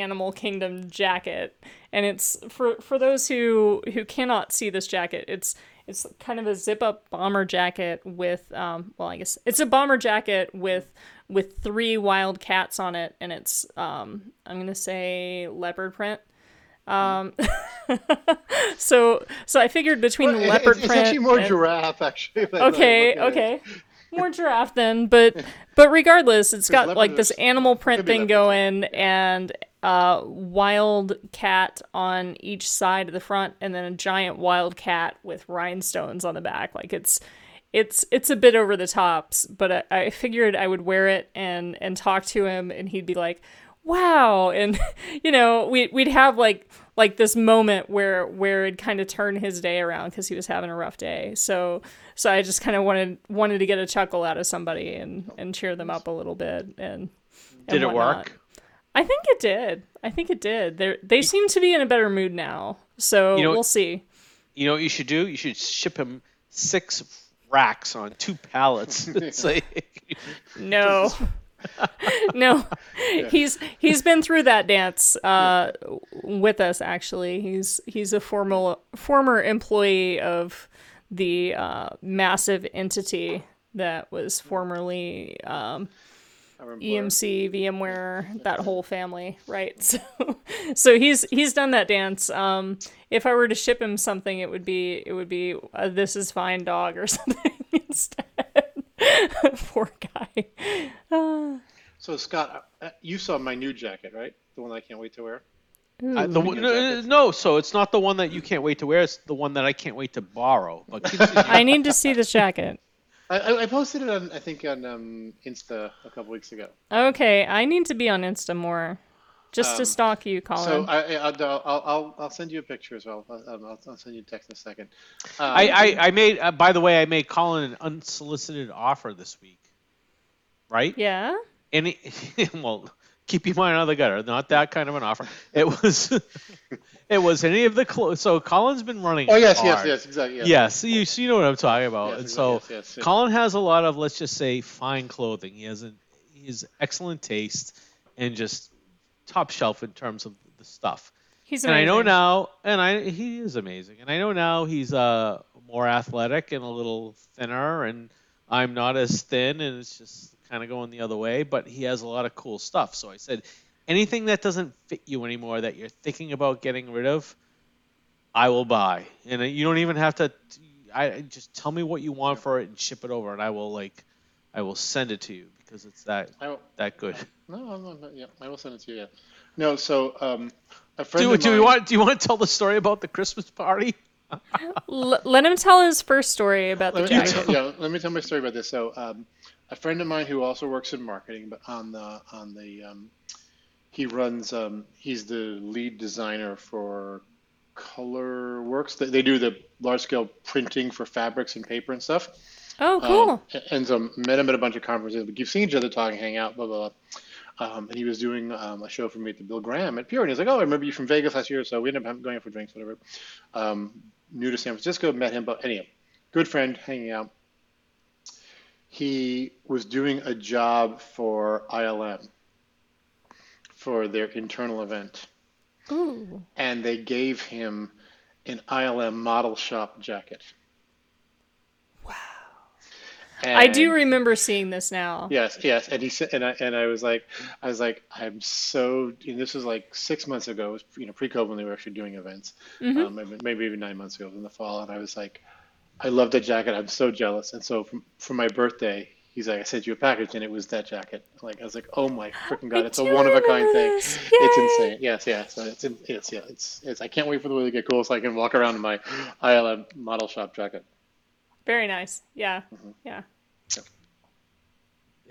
Animal Kingdom jacket, and it's for for those who who cannot see this jacket. It's it's kind of a zip up bomber jacket with um well I guess it's a bomber jacket with with three wild cats on it, and it's um I'm gonna say leopard print. Um, *laughs* so so I figured between Well, it- leopard it's, it's print actually more and- giraffe, actually. okay, look at it. okay. More giraffe then, but but regardless, it's got like this animal print thing going and uh wild cat on each side of the front and then a giant wild cat with rhinestones on the back. Like it's it's it's a bit over the tops, but I, I figured I would wear it and and talk to him and he'd be like, "Wow." And *laughs* you know, we we'd have like like this moment where where it'd kind of turn his day around cuz he was having a rough day. So so I just kind of wanted wanted to get a chuckle out of somebody and and cheer them up a little bit and, and Did it work? I think it did. I think it did. They they seem to be in a better mood now. So You know- we'll see. You know what you should do? You should ship him six racks on two pallets. *laughs* Like- No. *laughs* no. He's he's been through that dance uh with us actually. He's he's a formal former employee of the uh massive entity that was formerly um. EMC, VMware, that whole family, right? *laughs* So, so he's he's done that dance. Um, if I were to ship him something, it would be it would be a "This is fine, dog" or *laughs* something instead. *laughs* Poor guy. So Scott, uh, you saw my new jacket, right? The one I can't wait to wear. I- the one- no, no, so it's not the one that you can't wait to wear. It's the one that I can't wait to borrow. But. I need to see this jacket. I, I I posted it on I think on um, Insta a couple weeks ago. Okay, I need to be on Insta more, just to Um, stalk you, Colin. So I, I I'll, I'll I'll I'll send you a picture as well. I'll, I'll, I'll send you a text in a second. Um, I, I, I made. Uh, by the way, I made Colin an unsolicited offer this week. Right? yeah. Any? *laughs* well, keep your mind out of the gutter. Not that kind of an offer. It was. *laughs* it was any of the clothes. So Colin's been running. Oh yes, yes, hard. yes, exactly. Yes. Yes, you, so you know what I'm talking about. Yes, and exactly, so yes, yes, yes. Colin has a lot of, let's just say, fine clothing. He has an he has excellent taste and just top shelf in terms of the stuff. He's amazing. And I know now, and I he is amazing. And I know now he's uh more athletic and a little thinner, and I'm not as thin, and it's just kind of going the other way. But he has a lot of cool stuff. So I said, anything that doesn't fit you anymore that you're thinking about getting rid of, I will buy. And you don't even have to. I just tell me what you want for it and ship it over, and I will like, I will send it to you because it's that I will, that good. no, I'm not, yeah, I will send it to you. Yeah. No, so um, a friend Do, of do mine. you want do you want to tell the story about the Christmas party? *laughs* L- let him tell his first story about the Let me, jacket. yeah, let me tell my story about this. So, um, a friend of mine who also works in marketing, but on the on the um, he runs um, he's the lead designer for Color Works. They, they do the large scale printing for fabrics and paper and stuff. Oh, cool. Um, and so met him at a bunch of conferences. We keep seeing each other, talking, hang out, blah blah. blah. Um, and he was doing um, a show for me at the Bill Graham at Pure, and he's like, "Oh, I remember you from Vegas last year." So we ended up going out for drinks, whatever. Um, new to San Francisco, met him, but anyhow, good friend, hanging out. He was doing a job for ILM for their internal event, Ooh. and they gave him an ILM model shop jacket. Wow. I do remember seeing this now. Yes, yes, and he said, and I and I was like, I was like, I'm so. And this was like six months ago. It was you know pre-COVID when they were actually doing events, Mm-hmm. um, maybe, maybe even nine months ago in the fall. And I was like, I love that jacket. I'm so jealous. And so from, for my birthday, he's like, I sent you a package, and it was that jacket. Like I was like, oh my freaking god, I it's a one of a kind thing. this. It's insane. Yes, yes. So it's in, it's yeah, it's it's. I can't wait for the way to get cool so I can walk around in my ILM model shop jacket. Very nice. Yeah. Mm-hmm. Yeah.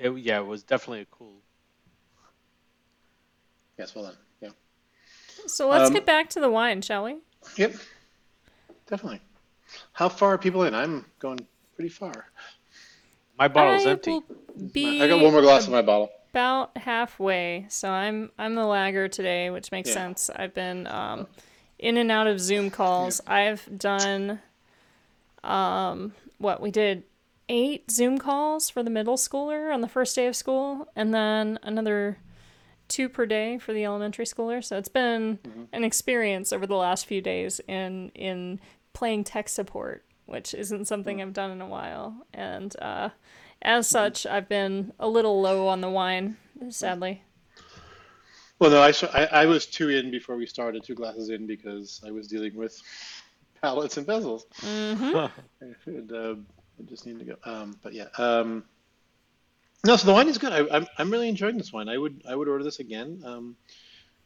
It, yeah, it was definitely a cool. Yes, well done. Yeah. So let's Um, get back to the wine, shall we? Yep, definitely. How far are people in? I'm going pretty far. My bottle's I empty. be I got one more glass in my bottle. about halfway. So I'm I'm the lagger today, which makes Yeah. sense. I've been um, in and out of Zoom calls. I've done um, what we did eight Zoom calls for the middle schooler on the first day of school, and then another two per day for the elementary schooler. So it's been Mm-hmm. an experience over the last few days in in playing tech support, which isn't something Mm. I've done in a while. And uh, as such, I've been a little low on the wine, sadly. Well, no, I I was two in before we started, two glasses in because I was dealing with *laughs* pallets and bezels. *laughs* and, uh, I just need to go. Um, but yeah, um, no. So the wine is good. I, I'm I'm really enjoying this wine. I would I would order this again. Um,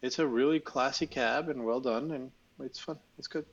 it's a really classy cab and well done, and it's fun. It's good.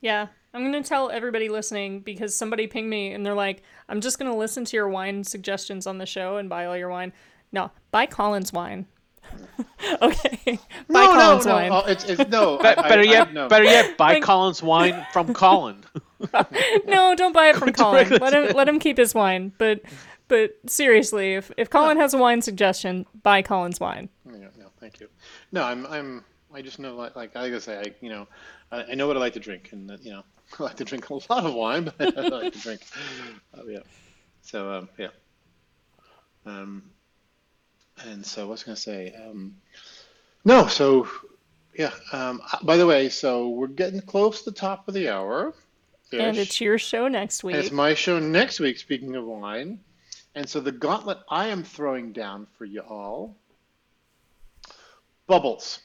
Yeah, I'm gonna tell everybody listening because somebody pinged me and they're like, "I'm just gonna listen to your wine suggestions on the show and buy all your wine." No, buy Colin's wine. *laughs* okay, buy no, Colin's no, wine. no. Oh, it's, it's no. Be- I- I- better I- yet, no. better yet, buy Thank- Colin's wine from Colin. *laughs* *laughs* No, don't buy it from Colin. Let him let him keep his wine. But but seriously, if if Colin has a wine suggestion, buy Colin's wine. No, no, thank you. No, I'm, I'm, I just know, like, like I gotta say, I, you know, I, I know what I like to drink, and that, you know, *laughs* I like to drink a lot of wine, but *laughs* I like to drink, uh, yeah. So, um, yeah. Um, and so, what's I gonna say? Um, no, so, yeah. Um, uh, by the way, so we're getting close to the top of the hour. And it's your show next And it's my show next week. Speaking of wine, and so the gauntlet I am throwing down for you all. Bubbles.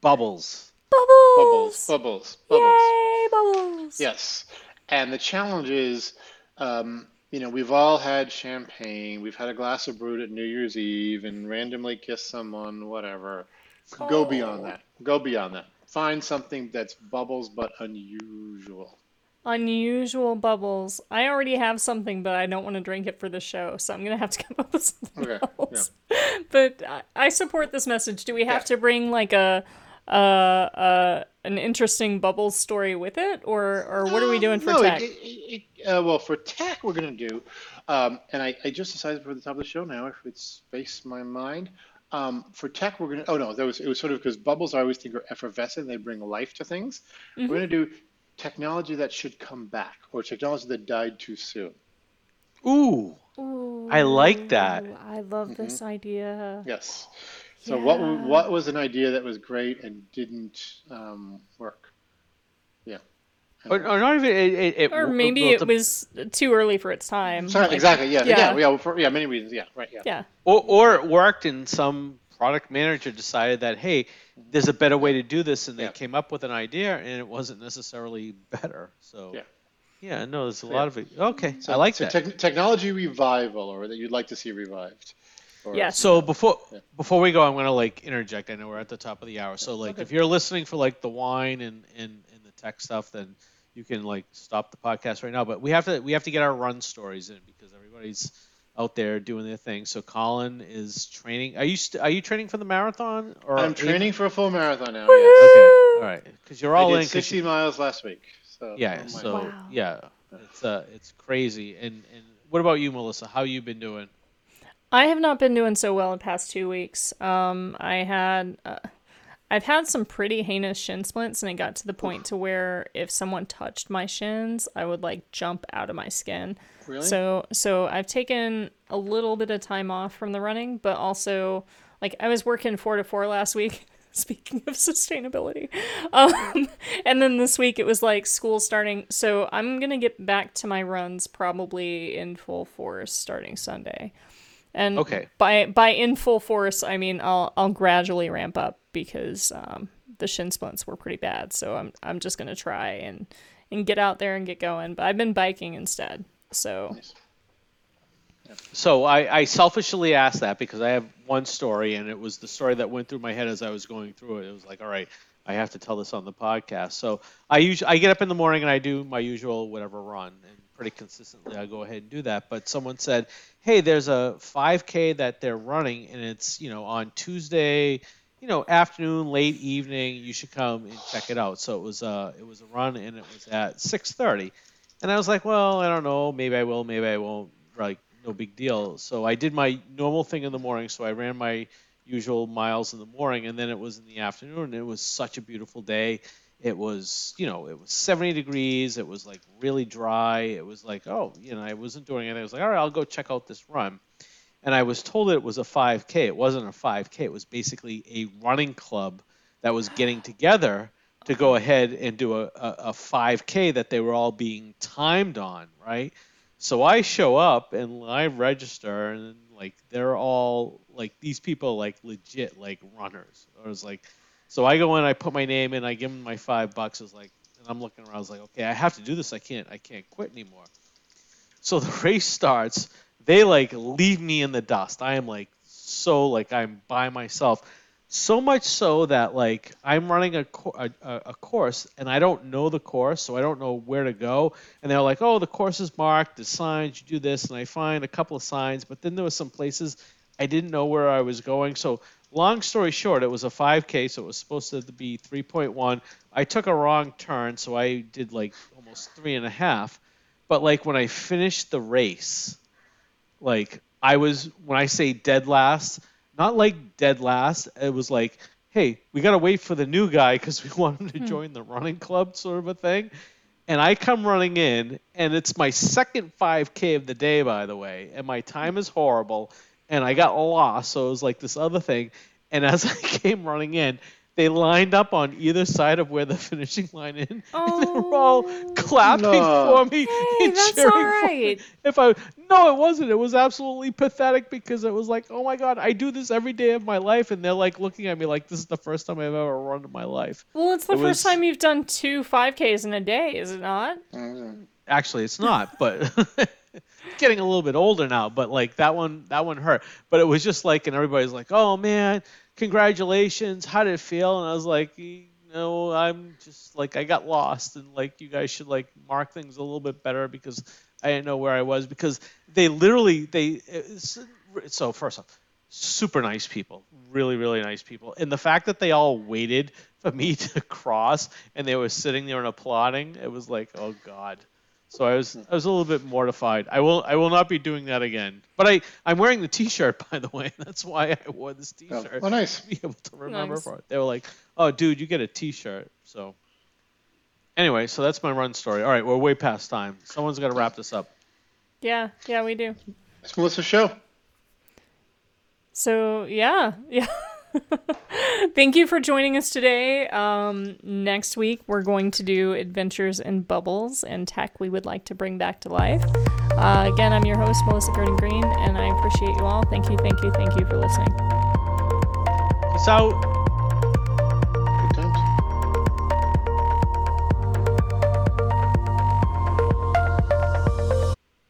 Bubbles. Bubbles. Bubbles, bubbles, bubbles. Yay, bubbles. Yes. And the challenge is, um, you know, we've all had champagne, we've had a glass of brut at New Year's Eve, and randomly kissed someone, whatever. Go beyond Oh. that. Go beyond that. Find something that's bubbles but unusual. Unusual bubbles. I already have something, but I don't want to drink it for the show, so I'm gonna have to come up with something Okay, else. *laughs* But I, I support this message. Do we have Yeah. to bring like a, uh, uh, an interesting bubbles story with it, or or what are we doing for no, tech? It, it, it, uh, well, for tech, we're going to do, um, and I, I just decided for the top of the show now, if it's space my mind. Um, for tech, we're going to, oh no, that was, it was sort of because bubbles I always think are effervescent, they bring life to things. We're going to do technology that should come back or technology that died too soon. Ooh. I like that. I love Mm-hmm. this idea. Yes. So what Yeah. what was an idea that was great and didn't um, work? Yeah. Or, or not even. It, it, it, Or maybe well, it was too early for its time. Sorry, Like, exactly. Yeah. yeah. Yeah. Yeah. for, yeah. Many reasons. Yeah. Right. Yeah. Yeah. Or, or it worked and some product manager decided that, hey, there's a better way to do this, and they Yeah. came up with an idea, and it wasn't necessarily better. So, Yeah. yeah, no, there's a Yeah. lot of it. Okay, So, I like so that. tech- technology revival, or that you'd like to see revived. Or, Yes. So before Yeah. before we go, I'm gonna like interject. I know we're at the top of the hour, so like Okay. if you're listening for like the wine and, and and the tech stuff, then you can like stop the podcast right now. But we have to we have to get our run stories in because everybody's out there doing their thing. So Colin is training. Are you st- are you training for the marathon or I'm training for a full marathon now. Woo! Yes. Okay. All right, because you're all I in. did 'cause 60 you- miles last week. So yeah. oh my So God. Wow. yeah, it's uh, it's crazy. And and what about you, Melissa? How you been doing? I have not been doing so well in the past two weeks. Um, I had, uh, I've had some pretty heinous shin splints, and it got to the point to where if someone touched my shins, I would like jump out of my skin. Really? So, so I've taken a little bit of time off from the running, but also like I was working four to four last week. *laughs* Speaking of sustainability, um, and then this week it was like school starting. So I'm gonna get back to my runs probably in full force starting Sunday. And Okay. by by in full force, I mean I'll I'll gradually ramp up because um, the shin splints were pretty bad. So I'm I'm just gonna try and and get out there and get going. But I've been biking instead. So Nice. So I, I selfishly asked that because I have one story, and it was the story that went through my head as I was going through it. It was like, all right, I have to tell this on the podcast. So I usually I get up in the morning and I do my usual whatever run, and pretty consistently I go ahead and do that. But someone said, hey, there's a 5K that they're running, and it's you know on Tuesday, you know afternoon, late evening. You should come and check it out. So it was a it was a run, and it was at 6:30. And I was like, well, I don't know. Maybe I will. Maybe I won't. Like, no big deal. So I did my normal thing in the morning. So I ran my usual miles in the morning, and then it was in the afternoon. And it was such a beautiful day. It was, you know, it was 70 degrees. It was like really dry. It was like, oh, you know, I wasn't doing anything. I was like, all right, I'll go check out this run. And I was told it was a 5K. It wasn't a 5K. It was basically a running club that was getting together to go ahead and do a, a, a 5K that they were all being timed on, right? So I show up and I register, and like they're all like these people like legit like runners. I was like, so I go in, I put my name in, I give them my five bucks. I was like, and I'm looking around. I was like, okay, I have to do this. I can't, I can't quit anymore. So the *laughs* race starts. They like leave me in the dust. I am like so like I'm by myself. So much so that like I'm running a, a, a a course and I don't know the course, so I don't know where to go. And they're like, "Oh, the course is marked. The signs. You do this." And I find a couple of signs, but then there were some places I didn't know where I was going. So long story short, it was a 5K, so it was supposed to be 3.1. I took a wrong turn, so I did like almost three and a half. But like when I finished the race, like I was when I say dead last, not like dead last. It was like, hey, we gotta wait for the new guy because we *laughs* want him to hmm. join the running club, sort of a thing. And I come running in, and it's my second 5K of the day, by the way, and my time is horrible, and I got lost, so it was like this other thing. And as *laughs* I came running in, they lined up on either side of where the *laughs* finishing line is, *laughs* and they were all Oh. clapping No. for me Hey, and that's cheering all for me. If I no, it wasn't. It was absolutely pathetic because it was like, oh my god, I do this every day of my life, and they're like looking at me like this is the first time I've ever run in my life. Well, it's the It first was- time you've done two 5Ks in a day, is it not? Mm. Actually, it's not, but getting a little bit older now. But like that one, that one hurt. But it was just like, and everybody's like, oh man, congratulations. How did it feel? And I was like, you I'm just like I got lost, and like you guys should like mark things a little bit better because I didn't know where I was because they literally they so first off super nice people really really nice people and the fact that they all waited for me *laughs* to cross and they were sitting there and applauding it was like oh god so I was I was a little bit mortified. I will I will not be doing that again. But I I'm wearing the T-shirt *laughs* by the way. That's why I wore this Oh, T-shirt oh, nice. *laughs* to be able to remember Nice. for it. They were like, "Oh, dude, you get a T-shirt." So anyway, so that's my run story. All right, we're way past time. Someone's got to wrap this up. Yeah, yeah, we do. It's Melissa's show. So yeah, *laughs* yeah. *laughs* Thank you for joining us today. Um, next week we're going to do adventures in bubbles and tech we would like to bring back to life. Uh, again, I'm your host Melissa Gurdon Green, and I appreciate you all. Thank you, thank you, thank you for listening. Out.